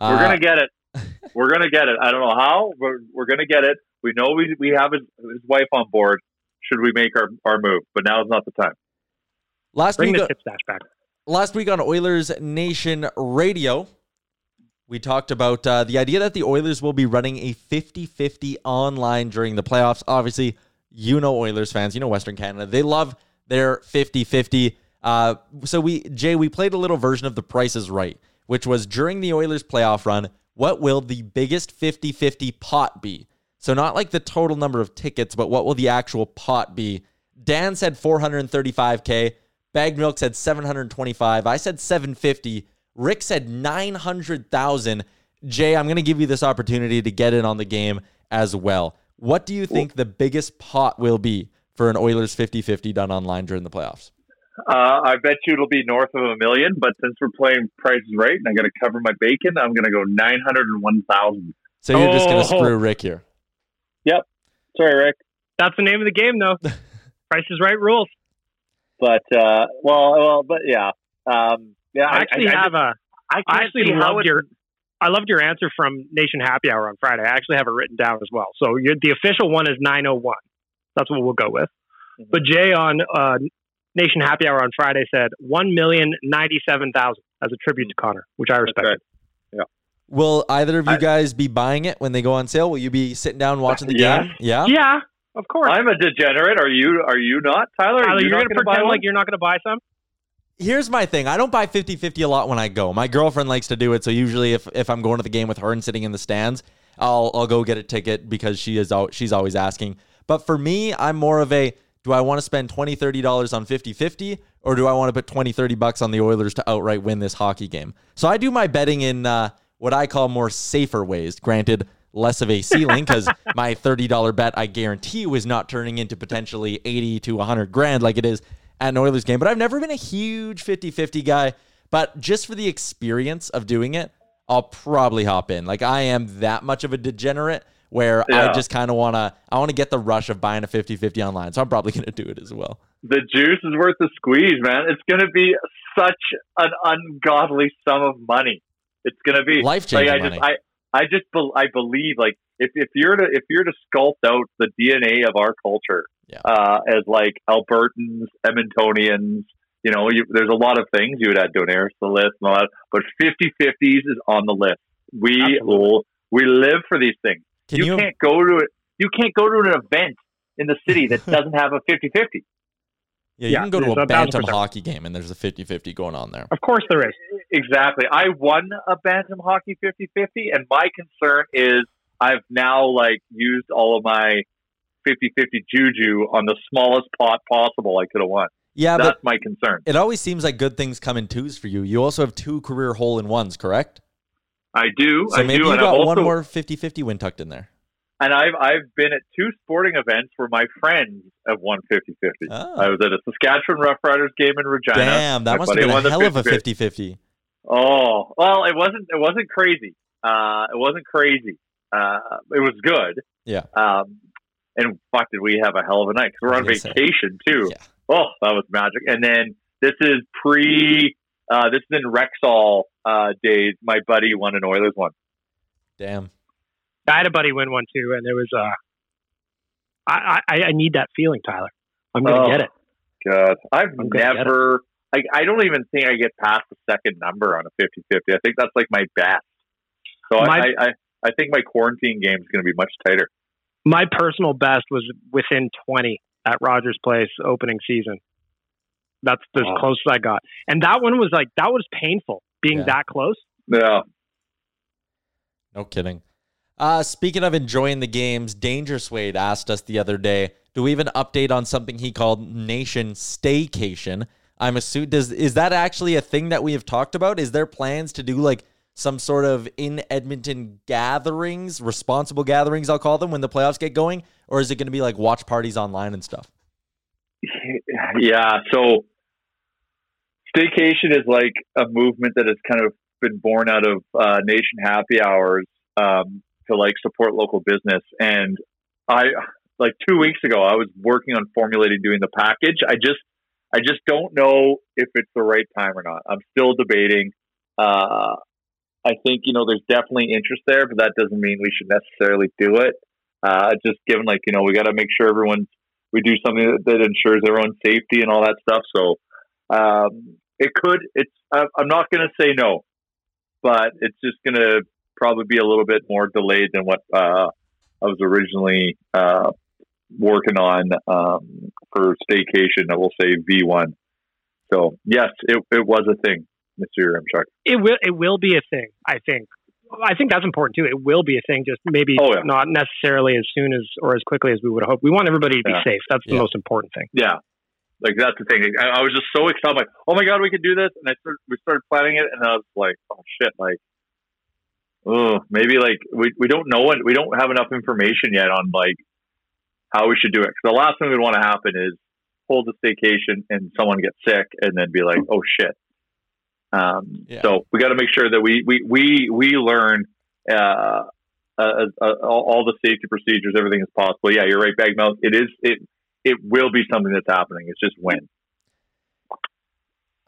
We're Uh, gonna get it. We're gonna get it. I don't know how. We're we're gonna get it. We know we we have his, his wife on board. Should we make our, our move? But now is not the time. last Bring week. the stash back. last week on Oilers Nation Radio, we talked about uh, the idea that the Oilers will be running a 50 50 online during the playoffs. Obviously, you know Oilers fans, you know Western Canada. They love their 50 50. Uh, so, we, Jay, we played a little version of The Price is Right, which was during the Oilers playoff run, what will the biggest 50 50 pot be? So, not like the total number of tickets, but what will the actual pot be? Dan said 435K. Bag Milk said 725. I said 750. Rick said 900,000. Jay, I'm going to give you this opportunity to get in on the game as well. What do you think the biggest pot will be for an Oilers 50 50 done online during the playoffs? Uh, I bet you it'll be north of a million. But since we're playing Price is Right and I got to cover my bacon, I'm gonna go nine hundred and one thousand. So you're just going to Oh. screw Rick here. Yep. Sorry, Rick. That's the name of the game, though. Price is right rules. But uh, well, well, but yeah, um, yeah. I actually I, have a. I, I can't actually loved it- your. I loved your answer from Nation Happy Hour on Friday. I actually have it written down as well. So your, the official one is 901. That's what we'll go with. Mm-hmm. But Jay on uh, Nation Happy Hour on Friday said 1,097,000 as a tribute to Connor, which I respect. right. Will either of you I- guys be buying it when they go on sale? Will you be sitting down watching the Yes. game? Yeah. Yeah, of course. I'm a degenerate. Are you? Are you not, Tyler? Tyler, are you you're going to gonna buy pretend like you're not going to buy some? Here's my thing. I don't buy 50-50 a lot when I go. My girlfriend likes to do it, so usually if, if I'm going to the game with her and sitting in the stands, I'll I'll go get a ticket because she is she's always asking. But for me, I'm more of a do I want to spend 20 30 dollars on 50-50 or do I want to put 20 30 bucks on the Oilers to outright win this hockey game? So I do my betting in uh, what I call more safer ways. Granted, less of a ceiling because my $30 bet I guarantee is not turning into potentially 80 to 100 grand like it is at an Oilers game. But I've never been a huge 50-50 guy. But just for the experience of doing it, I'll probably hop in. Like I am that much of a degenerate where I just kind of want to I want to get the rush of buying a 50-50 online. So I'm probably going to do it as well. the juice is worth the squeeze, man. It's going to be such an ungodly sum of money. It's going to be Life-changing Like, I money. just, I, I just, bel I believe, like if, if you're to if you're to sculpt out the DNA of our culture, Yeah. uh, as like Albertans, Edmontonians, you know, you, there's a lot of things you would add to to the list and all that, but 50-50s is on the list. We will, we live for these things. Can you, you, can't go to it. You can't go to an event in the city that doesn't have a 50-50. Yeah, you Yeah, can go to a bantam hockey game and there's a 50-50 going on there. Of course there is. Exactly. I won a Bantam Hockey 50-50, and my concern is I've now like used all of my 50-50 juju on the smallest pot possible I could have won. Yeah, That's my concern. it always seems like good things come in twos for you. You also have two career hole in ones, correct? I do. So I maybe do, you got I've one more 50-50 win tucked in there. And I've I've been at two sporting events where my friends have won 50-50. Oh. I was at a Saskatchewan Roughriders game in Regina. Damn, that My must have been a hell of a 50-50. 50-50. Oh well, it wasn't. It wasn't crazy. Uh, it wasn't crazy. Uh, it was good. Yeah. Um, and fuck, did we have a hell of a night? Because we're on vacation too. Yeah. Oh, that was magic. And then this is pre. Uh, this is in Rexall uh, days. My buddy won an Oilers one. Damn. I had a buddy win one too, and it was. Uh, I, I I need that feeling, Tyler. I'm gonna Oh, get it. God, I've I'm never. Like, I don't even think I get past the second number on a 50-50. I think that's like my best. So I, My- I, I, I think my quarantine game is going to be much tighter. My personal best was within 20 at Rogers Place opening season. That's as Wow. close as I got, and that one was like that was painful being Yeah. that close. Yeah. No kidding. Uh, speaking of enjoying the games, Dangerous Wade asked us the other day, do we have an update on something he called Nation Staycation? I'm assuming does is that actually a thing that we have talked about? Is there plans to do like some sort of in Edmonton gatherings, responsible gatherings, I'll call them, when the playoffs get going, or is it going to be like watch parties online and stuff? Yeah. So staycation is like a movement that has kind of been born out of uh, Nation Happy Hours um, to like support local business. And I like two weeks ago, I was working on formulating doing the package. I just I just don't know if it's the right time or not. I'm still debating. Uh, I think you know there's definitely interest there, but that doesn't mean we should necessarily do it. Uh, just given like you know we got to make sure everyone's we do something that, that ensures own safety and all that stuff. So um, it could. It's. I- I'm not going to say no, but it's just going to probably be a little bit more delayed than what uh, I was originally uh, working on um, for staycation. I will say V1. So yes, it, it was a thing, Mr. Yaremchuk. It will it will be a thing. I think. I think that's important too. It will be a thing, just maybe Oh, yeah. not necessarily as soon as or as quickly as we would hope. We want everybody to be Yeah. safe. That's the Yeah. most important thing. Yeah. Like that's the thing. I, I was just so excited, like, oh my god, we could do this, and I started, we started planning it, and I was like, oh shit, like, oh, maybe like we, we don't know it, we don't have enough information yet on like how we should do it. Because the last thing we want to happen is hold a staycation and someone gets sick, and then be like, oh shit. Um, Yeah. So we got to make sure that we we we we learn uh, uh, uh, all, all the safety procedures, everything is possible. Yeah, you're right, Bagmouth. It is it it will be something that's happening. It's just when.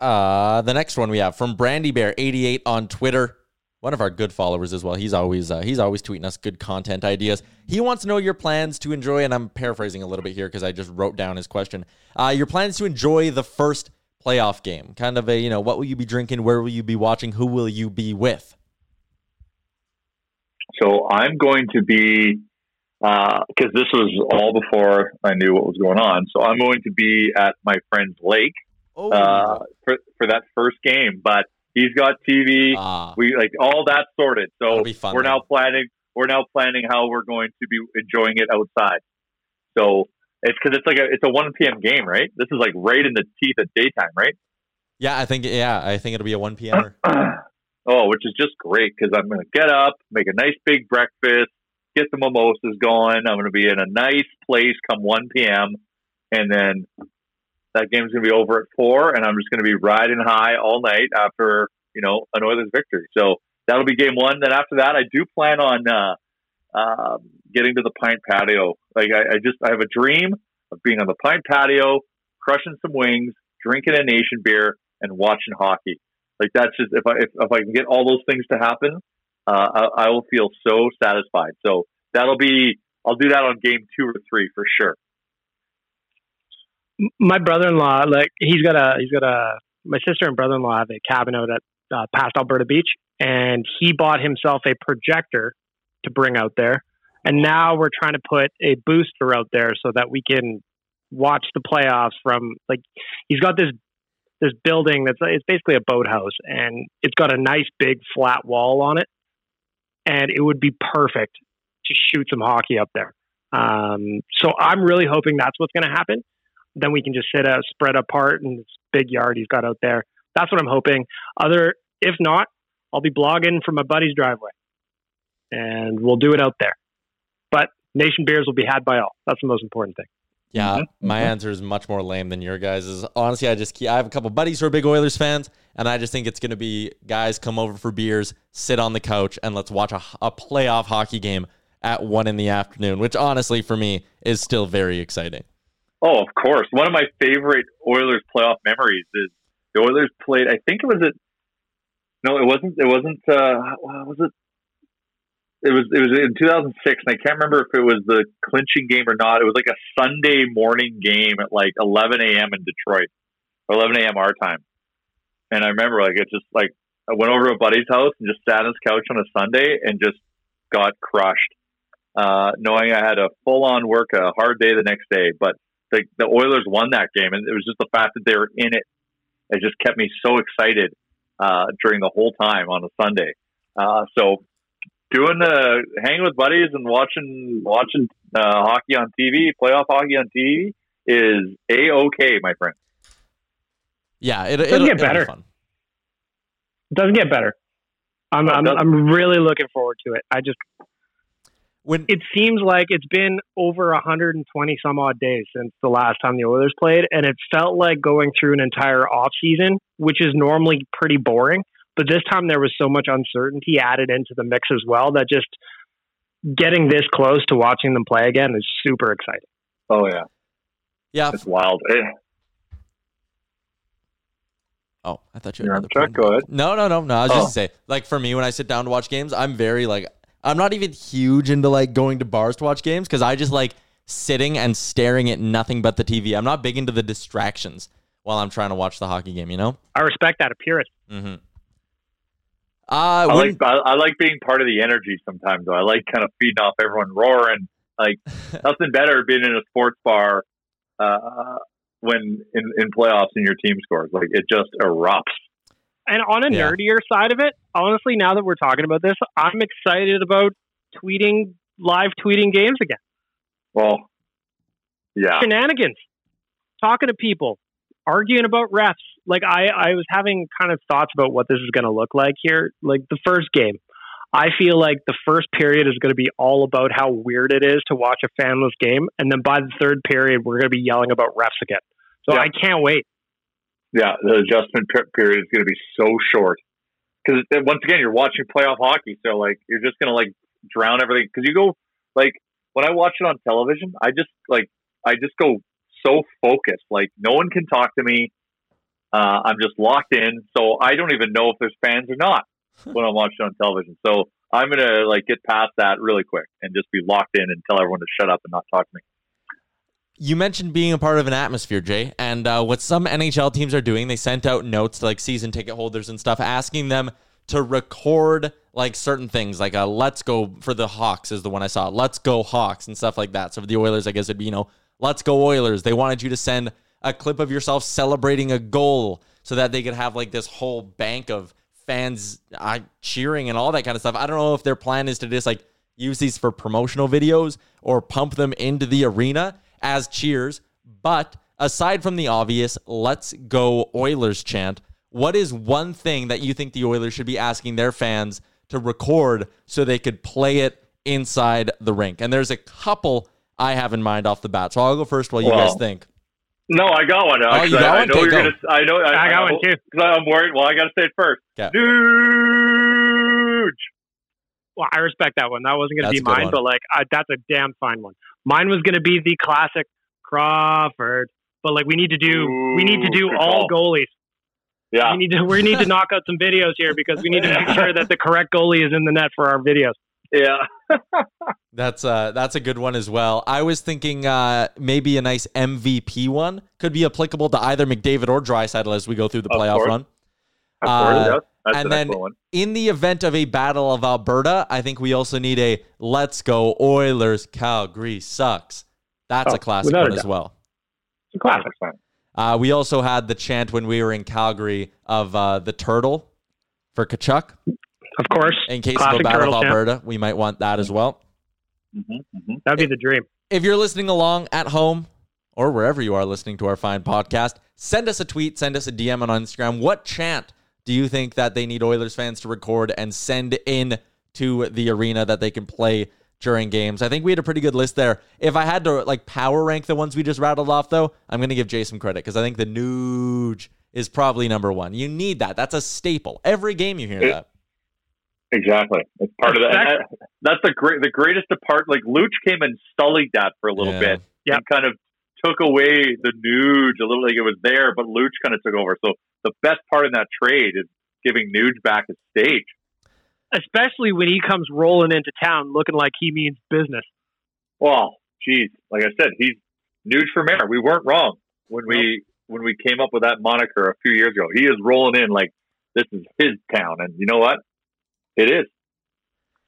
Uh, the next one we have from Brandy Bear 88 on Twitter. One of our good followers as well. He's always uh, he's always tweeting us good content ideas. He wants to know your plans to enjoy, and I'm paraphrasing a little bit here because I just wrote down his question. Uh, your plans to enjoy the first playoff game, kind of a you know what will you be drinking, where will you be watching, who will you be with? So I'm going to be because this was all before I knew what was going on. So I'm going to be at my friend's lake Oh, uh, for for that first game. But he's got TV. ah, we like all that sorted. So fun, we're now planning. We're now planning how we're going to be enjoying it outside. So it's because it's like a it's a one p.m. game, right? This is like right in the teeth of daytime, right? yeah, I think yeah, I think it'll be a 1 p.m. oh, which is just great because I'm going to get up, make a nice big breakfast, get the mimosas going. I'm going to be in a nice place come 1 p.m. and then that game's going to be over at four, and I'm just going to be riding high all night after you know an Oilers victory. So that'll be game one. Then after that, I do plan on uh, uh, getting to the Pint Patio. Like I, I just I have a dream of being on the Pint Patio, crushing some wings, drinking a nation beer, and watching hockey. Like that's just if I if, if I can get all those things to happen, uh, I, I will feel so satisfied. So that'll be I'll do that on game two or three for sure. my brother-in-law like he's got a he's got a my sister and brother-in-law have a cabin out at uh, past Alberta Beach and he bought himself a projector to bring out there and now we're trying to put a booster out there so that we can watch the playoffs from like he's got this this building that's it's basically a boathouse and it's got a nice big flat wall on it and it would be perfect to shoot some hockey up there um, so I'm really hoping that's what's going to happen then we can just sit out, spread apart in this big yard he's got out there. That's what I'm hoping. Other, if not, I'll be blogging from my buddy's driveway, and we'll do it out there. But nation beers will be had by all. That's the most important thing. Yeah, mm-hmm. my mm-hmm. answer is much more lame than your guys'. Honestly, I just keep, I have a couple buddies who are big Oilers fans, and I just think it's going to be guys come over for beers, sit on the couch, and let's watch a, a playoff hockey game at one in the afternoon, which honestly for me is still very exciting. Oh, of course. One of my favorite Oilers playoff memories is the Oilers played. I think it was at. No, it wasn't. It wasn't. Uh, was it? It was. It was in 2006, and I can't remember if it was the clinching game or not. It was like a Sunday morning game at like 11 a.m. in Detroit, or 11 a.m. our time. And I remember like it just like I went over to a buddy's house and just sat on his couch on a Sunday and just got crushed, uh, knowing I had a full on work, a hard day the next day. But the, the Oilers won that game, and it was just the fact that they were in it. It just kept me so excited uh, during the whole time on a Sunday. Uh, so doing the hanging with buddies and watching watching uh, hockey on TV, playoff hockey on TV is a okay, my friend. Yeah, it, it doesn't get better. It doesn't get better. I'm I'm, I'm really looking forward to it. I just when it seems like it's been over 120 some odd days since the last time the Oilers played, and it felt like going through an entire off season, which is normally pretty boring. But this time there was so much uncertainty added into the mix as well that just getting this close to watching them play again is super exciting. Oh yeah, yeah, it's wild. Oh, I thought you had another check. Go ahead. No, no, no, no. I was oh. just to say, like for me, when I sit down to watch games, I'm very like I'm not even huge into like going to bars to watch games because I just like sitting and staring at nothing but the TV. I'm not big into the distractions while I'm trying to watch the hockey game. You know. I respect that appearance. Mm-hmm. Uh, I like I, I, like being part of the energy sometimes. Though I like kind of feeding off everyone roaring. Like nothing better being in a sports bar uh, when in, in playoffs and your team scores. Like it just erupts. And on a yeah. nerdier side of it, honestly, now that we're talking about this, I'm excited about tweeting, live tweeting games again. Well, yeah. Shenanigans, talking to people, arguing about refs. Like I, I was having kind of thoughts about what this is going to look like here. Like the first game, I feel like the first period is going to be all about how weird it is to watch a fanless game, and then by the third period, we're going to be yelling about refs again. So yeah. I can't wait. Yeah, the adjustment period is going to be so short because once again, you're watching playoff hockey, so like you're just going to like drown everything. Because you go like when I watch it on television, I just like I just go so focused. Like no one can talk to me. Uh, I'm just locked in, so I don't even know if there's fans or not when I'm watching on television. So I'm gonna like get past that really quick and just be locked in and tell everyone to shut up and not talk to me. You mentioned being a part of an atmosphere, Jay, and uh, what some NHL teams are doing, they sent out notes to like season ticket holders and stuff, asking them to record like certain things, like a "Let's go" for the Hawks is the one I saw. "Let's go Hawks" and stuff like that. So for the Oilers, I guess it'd be you know "Let's go Oilers." They wanted you to send a clip of yourself celebrating a goal so that they could have like this whole bank of fans uh, cheering and all that kind of stuff. I don't know if their plan is to just like use these for promotional videos or pump them into the arena as cheers. But aside from the obvious, let's go Oilers chant, what is one thing that you think the Oilers should be asking their fans to record so they could play it inside the rink? And there's a couple I have in mind off the bat. So I'll go first while you well, guys think. No, I got one. Oh, you got I, one? I know you're go. gonna. I know. I, I got I, one too. I'm worried. Well, I got to say it first. Yeah. Huge. Well, I respect that one. That wasn't going to be mine, but like I, that's a damn fine one. Mine was going to be the classic Crawford, but like we need to do Ooh, we need to do all goalies. Yeah, we need to we need to knock out some videos here because we need to make sure that the correct goalie is in the net for our videos. Yeah. that's uh that's a good one as well. I was thinking uh maybe a nice MVP one could be applicable to either McDavid or Draisaitl as we go through the playoff run. Of course, uh, That's and then in the event of a battle of Alberta, I think we also need a let's go Oilers Calgary sucks. That's oh, a classic one as well. It's a classic uh, we also had the chant when we were in Calgary of uh, the turtle for Tkachuk. Of course. In case classic of a battle of Alberta, we might want that as well. Mm-hmm, mm-hmm. That'd be the dream. If you're listening along at home or wherever you are listening to our fine podcast, send us a tweet, send us a DM on Instagram. What chant do you think that they need Oilers fans to record and send in to the arena that they can play during games? I think we had a pretty good list there. If I had to like power rank the ones we just rattled off, though, I'm going to give Jason credit because I think the Nuge is probably number one. You need that. That's a staple. Every game you hear it, that. Exactly. It's part of that. That's the great, the greatest part. Like Luch came and sullied that for a little Yeah. bit. Yeah. And kind of took away the Nuge a little. Like it was there, but Luch kind of took over. So the best part in that trade is giving Nuge back his stage. Especially when he comes rolling into town looking like he means business. Well, geez, like I said, he's Nuge for mayor. We weren't wrong when we when we came up with that moniker a few years ago. He is rolling in like this is his town, and you know what? It is.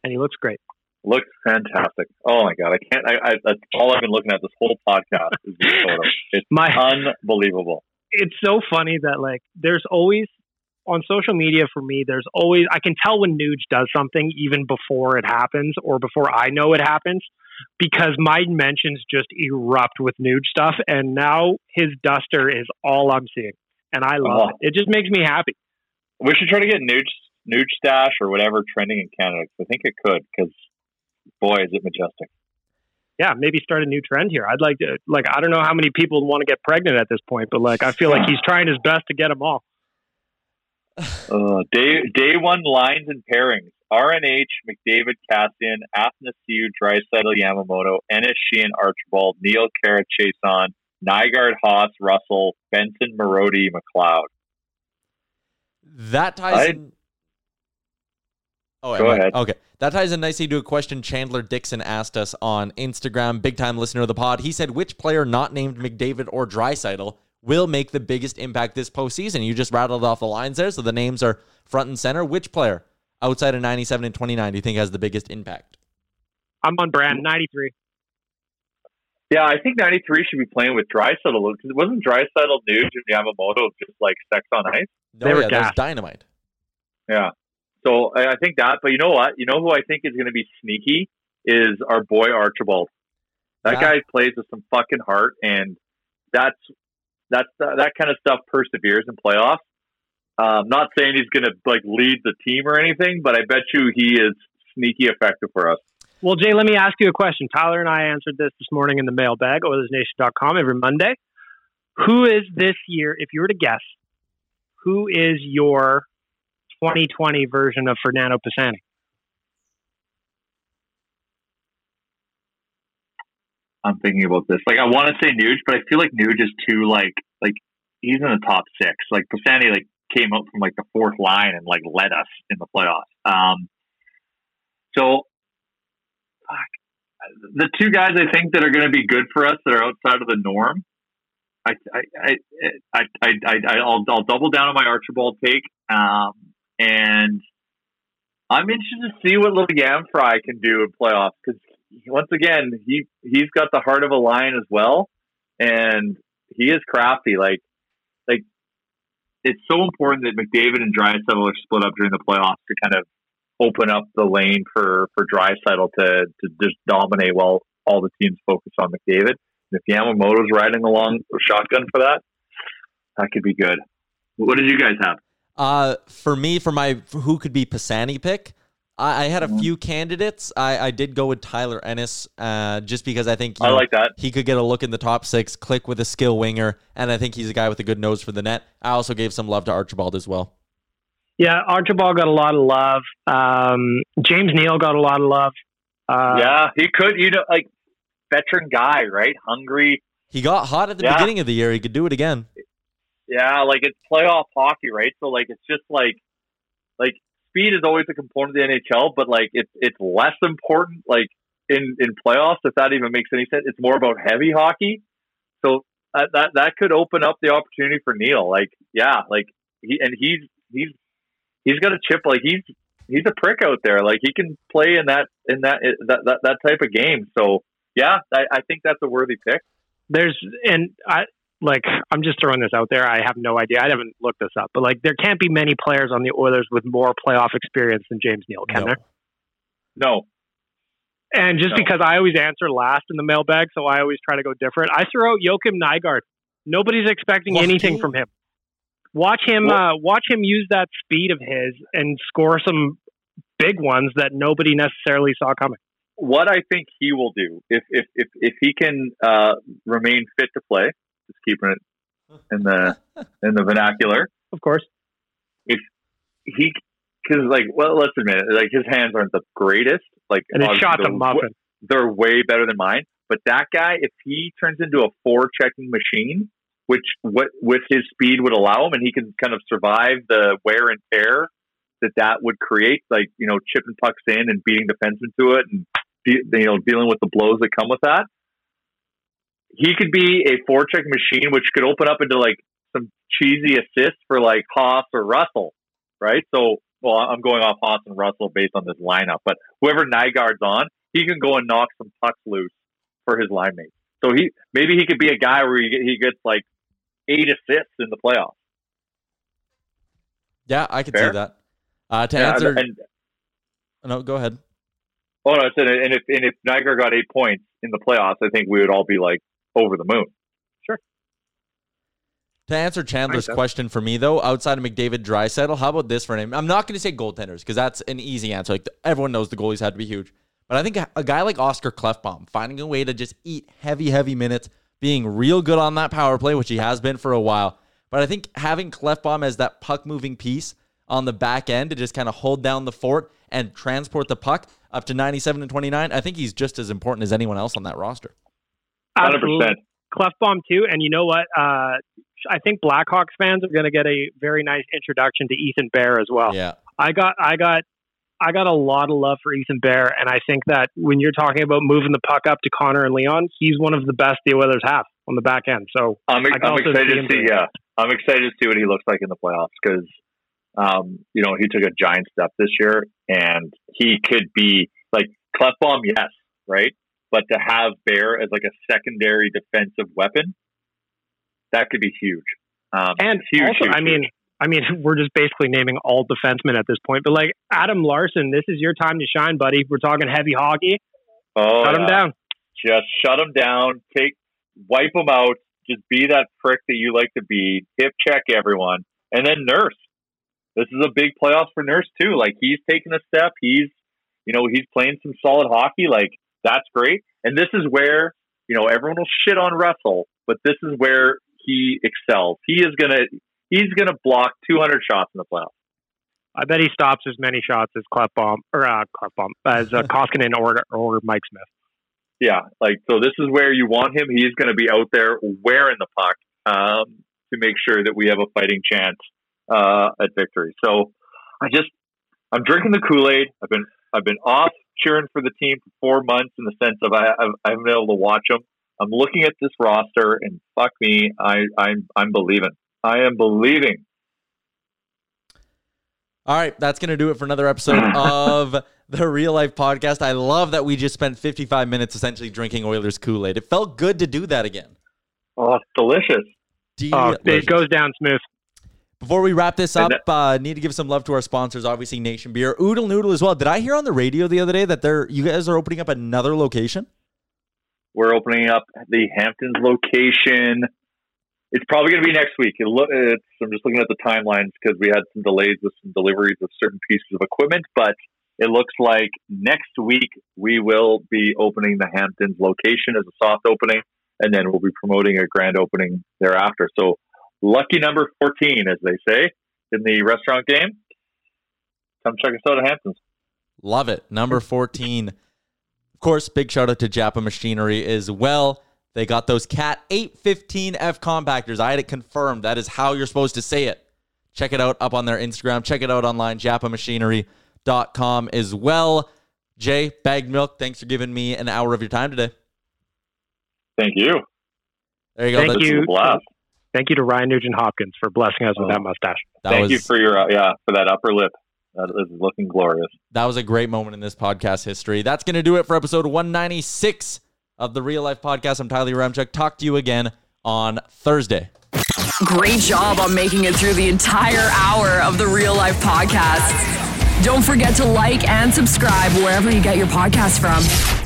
And he looks great. Looks fantastic. Oh my god, I can't. I, I that's all I've been looking at this whole podcast is this photo. It's My- unbelievable. it's so funny that like there's always on social media for me there's always I can tell when Nuge does something even before it happens or before I know it happens because my mentions just erupt with Nuge stuff and now his duster is all I'm seeing and I love Oh. it. It just makes me happy. We should try to get Nuge Nuge stash or whatever trending in Canada. I think it could because boy, is it majestic. Yeah, maybe start a new trend here. I'd like to like I don't know how many people want to get pregnant at this point, but like I feel like he's trying his best to get them all. Uh, day day one lines and pairings: RNH, McDavid, Kassian, Athanasiu, Draisaitl, Yamamoto, Ennis, Sheahan, Archibald, Neal, Khaira, Chiasson, Nygaard, Haas, Russell, Benson, Marody, McLeod. That ties I- in. Oh, Go am I- ahead. Okay. That ties in nicely to a question Chandler Dixon asked us on Instagram, big time listener of the pod. He said, which player not named McDavid or Draisaitl will make the biggest impact this postseason? You just rattled off the lines there, so the names are front and center. Which player outside of 97 and 29 do you think has the biggest impact? I'm on brand 93. Yeah, I think ninety three should be playing with Draisaitl because it wasn't Draisaitl, Nuge, and Yamamoto just like sex on ice. No, yeah, that was dynamite. Yeah. So I I think that, but you know what? You know who I think is going to be sneaky is our boy Archibald. That Yeah. guy plays with some fucking heart, and that's that's that kind of stuff perseveres in playoffs. Um, not saying he's going to like lead the team or anything, but I bet you he is sneaky effective for us. Well, Jay, let me ask you a question. Tyler and I answered this this morning in the mailbag, OilersNation.com, every Monday. Who is this year, if you were to guess, who is your 2020 version of Fernando Pisani? I'm thinking about this. Like, I want to say Nuge, but I feel like Nuge is too like like he's in the top six. Like Pisani, like came up from like the fourth line and like led us in the playoffs. Um, so fuck. the two guys I think that are going to be good for us that are outside of the norm. I I I I I, I, I I'll, I'll double down on my Archibald take, um, and I'm interested to see what little Yamfry can do in playoffs because once again he he's got the heart of a lion as well, and he is crafty. Like like it's so important that McDavid and Draisaitl are split up during the playoffs to kind of open up the lane for for Draisaitl to to just dominate while all the teams focus on McDavid. And if Yamamoto's riding along shotgun for that, that could be good. What did you guys have? Uh, for me, for my for who could be Pisani pick, I, I had a few candidates. I, I did go with Tyler Ennis, uh, just because I think I know, like that. he could get a look in the top six, click with a skill winger, and I think he's a guy with a good nose for the net. I also gave some love to Archibald as well. Yeah, Archibald got a lot of love. Um, James Neal got a lot of love. Uh, yeah, he could. You know, like veteran guy, right? Hungry. He got hot at the Yeah. beginning of the year. He could do it again. Yeah, like it's playoff hockey, right? So like it's just like like speed is always a component of the NHL, but like it's it's less important like in in playoffs if that even makes any sense. It's more about heavy hockey. So that that, that could open up the opportunity for Neal. Like yeah, like he and he's he's he's got a chip like he's he's a prick out there. Like he can play in that in that eh, that that, that type of game. So yeah, I, I think that's a worthy pick. there's and I like I'm just throwing this out there. I have no idea. I haven't looked this up, but like there can't be many players on the Oilers with more playoff experience than James Neal, can No. there? No, And just No. because I always answer last in the mailbag, so I always try to go different. I throw out Joakim Nygaard. Nobody's expecting Lucky. anything from him. Watch him. Uh, watch him use that speed of his and score some big ones that nobody necessarily saw coming. what I think he will do if if if, if he can uh, remain fit to play, just keeping it in the in the vernacular. Of course. If he because like, well, let's admit it, like his hands aren't the greatest. Like, and his obviously shot's they're muffin. They're way better than mine. But that guy, if he turns into a four checking machine, which what with his speed would allow him, and he can kind of survive the wear and tear that that would create, like you know, chipping pucks in and beating defensemen to it, and de- you know, dealing with the blows that come with that. He could be a four check machine, which could open up into like some cheesy assists for like Haas or Russell, right? So, well, I'm going off Haas and Russell based on this lineup, but whoever Nygaard's on, he can go and knock some pucks loose for his line mates. So he maybe he could be a guy where he, he gets like eight assists in the playoffs. Yeah, I could see that. Uh, to Yeah, answer, and no, go ahead. oh no, I said, and if and if Nygaard got eight points in the playoffs, I think we would all be like over the moon. Sure. To answer Chandler's question for me, though, outside of McDavid Draisaitl, how about this for him? I'm not going to say goaltenders because that's an easy answer. Like everyone knows the goalies had to be huge, but I think a, a guy like Oscar Klefbom finding a way to just eat heavy, heavy minutes, being real good on that power play, which he has been for a while. But I think having Klefbom as that puck moving piece on the back end to just kind of hold down the fort and transport the puck up to 97 and 29, I think he's just as important as anyone else on that roster. Hundred Absolutely. percent. Klefbom too, and you know what? Uh, I think Blackhawks fans are going to get a very nice introduction to Ethan Bear as well. Yeah. I got, I got, I got a lot of love for Ethan Bear, and I think that when you're talking about moving the puck up to Connor and Leon, he's one of the best the Oilers have on the back end. So I'm, I can I'm excited see to see. doing Yeah, I'm excited to see what he looks like in the playoffs because, um, you know, he took a giant step this year, and he could be like Klefbom, yes, right, but to have Bear as like a secondary defensive weapon, that could be huge. Um, and huge, also, huge, I mean, huge. I mean, we're just basically naming all defensemen at this point. But like Adam Larsson, this is your time to shine, buddy. We're talking heavy hockey. oh, Shut him yeah. down. Just shut him down. Take, wipe him out. Just be that prick that you like to be. Hip check everyone, and then Nurse. This is a big playoffs for Nurse too. Like he's taking a step. He's, you know, he's playing some solid hockey. Like that's great. And this is where you know everyone will shit on Russell, but this is where he excels. He is gonna he's gonna block 200 shots in the playoffs. I bet he stops as many shots as Klefbom or uh, Klefbom as uh, Koskinen or or Mike Smith. Yeah, like so. This is where you want him. He's going to be out there wearing the puck um, to make sure that we have a fighting chance uh, at victory. So I just I'm drinking the Kool Aid. I've been I've been off cheering for the team for four months in the sense of I I've, I haven't been able to watch them. I'm looking at this roster and fuck me, I I'm I'm believing. I am believing. All right, that's going to do it for another episode of the Real Life Podcast. I love that we just spent 55 minutes essentially drinking Oilers Kool Aid. It felt good to do that again. Oh, it's delicious. Oh, Delicious. it goes down smooth. Before we wrap this up, uh, need to give some love to our sponsors, obviously Nation Beer, Oodle Noodle as well. Did I hear on the radio the other day that they're you guys are opening up another location? We're opening up the Hamptons location. It's probably going to be next week. It lo- it's, I'm just looking at the timelines because we had some delays with some deliveries of certain pieces of equipment, but it looks like next week we will be opening the Hamptons location as a soft opening, and then we'll be promoting a grand opening thereafter. So, lucky number 14, as they say in the restaurant game. Come check us out at Hamptons. Love it. Number 14. Of course, big shout out to Japa Machinery as well. They got those Cat 815F compactors. I had it confirmed. That is how you're supposed to say it. Check it out up on their Instagram. Check it out online, japamachinery.com as well. Jay, bagged milk, thanks for giving me an hour of your time today. Thank you. There you go. Thank That's- This you. Is a blast. Thank you to Ryan Nugent Hopkins for blessing us with Oh. that mustache. That Thank was, you for your uh, yeah for that upper lip. That is looking glorious. That was a great moment in this podcast history. That's going to do it for episode 196 of the Real Life Podcast. I'm Tyler Yaremchuk. Talk to you again on Thursday. Great job on making it through the entire hour of the Real Life Podcast. Don't forget to like and subscribe wherever you get your podcast from.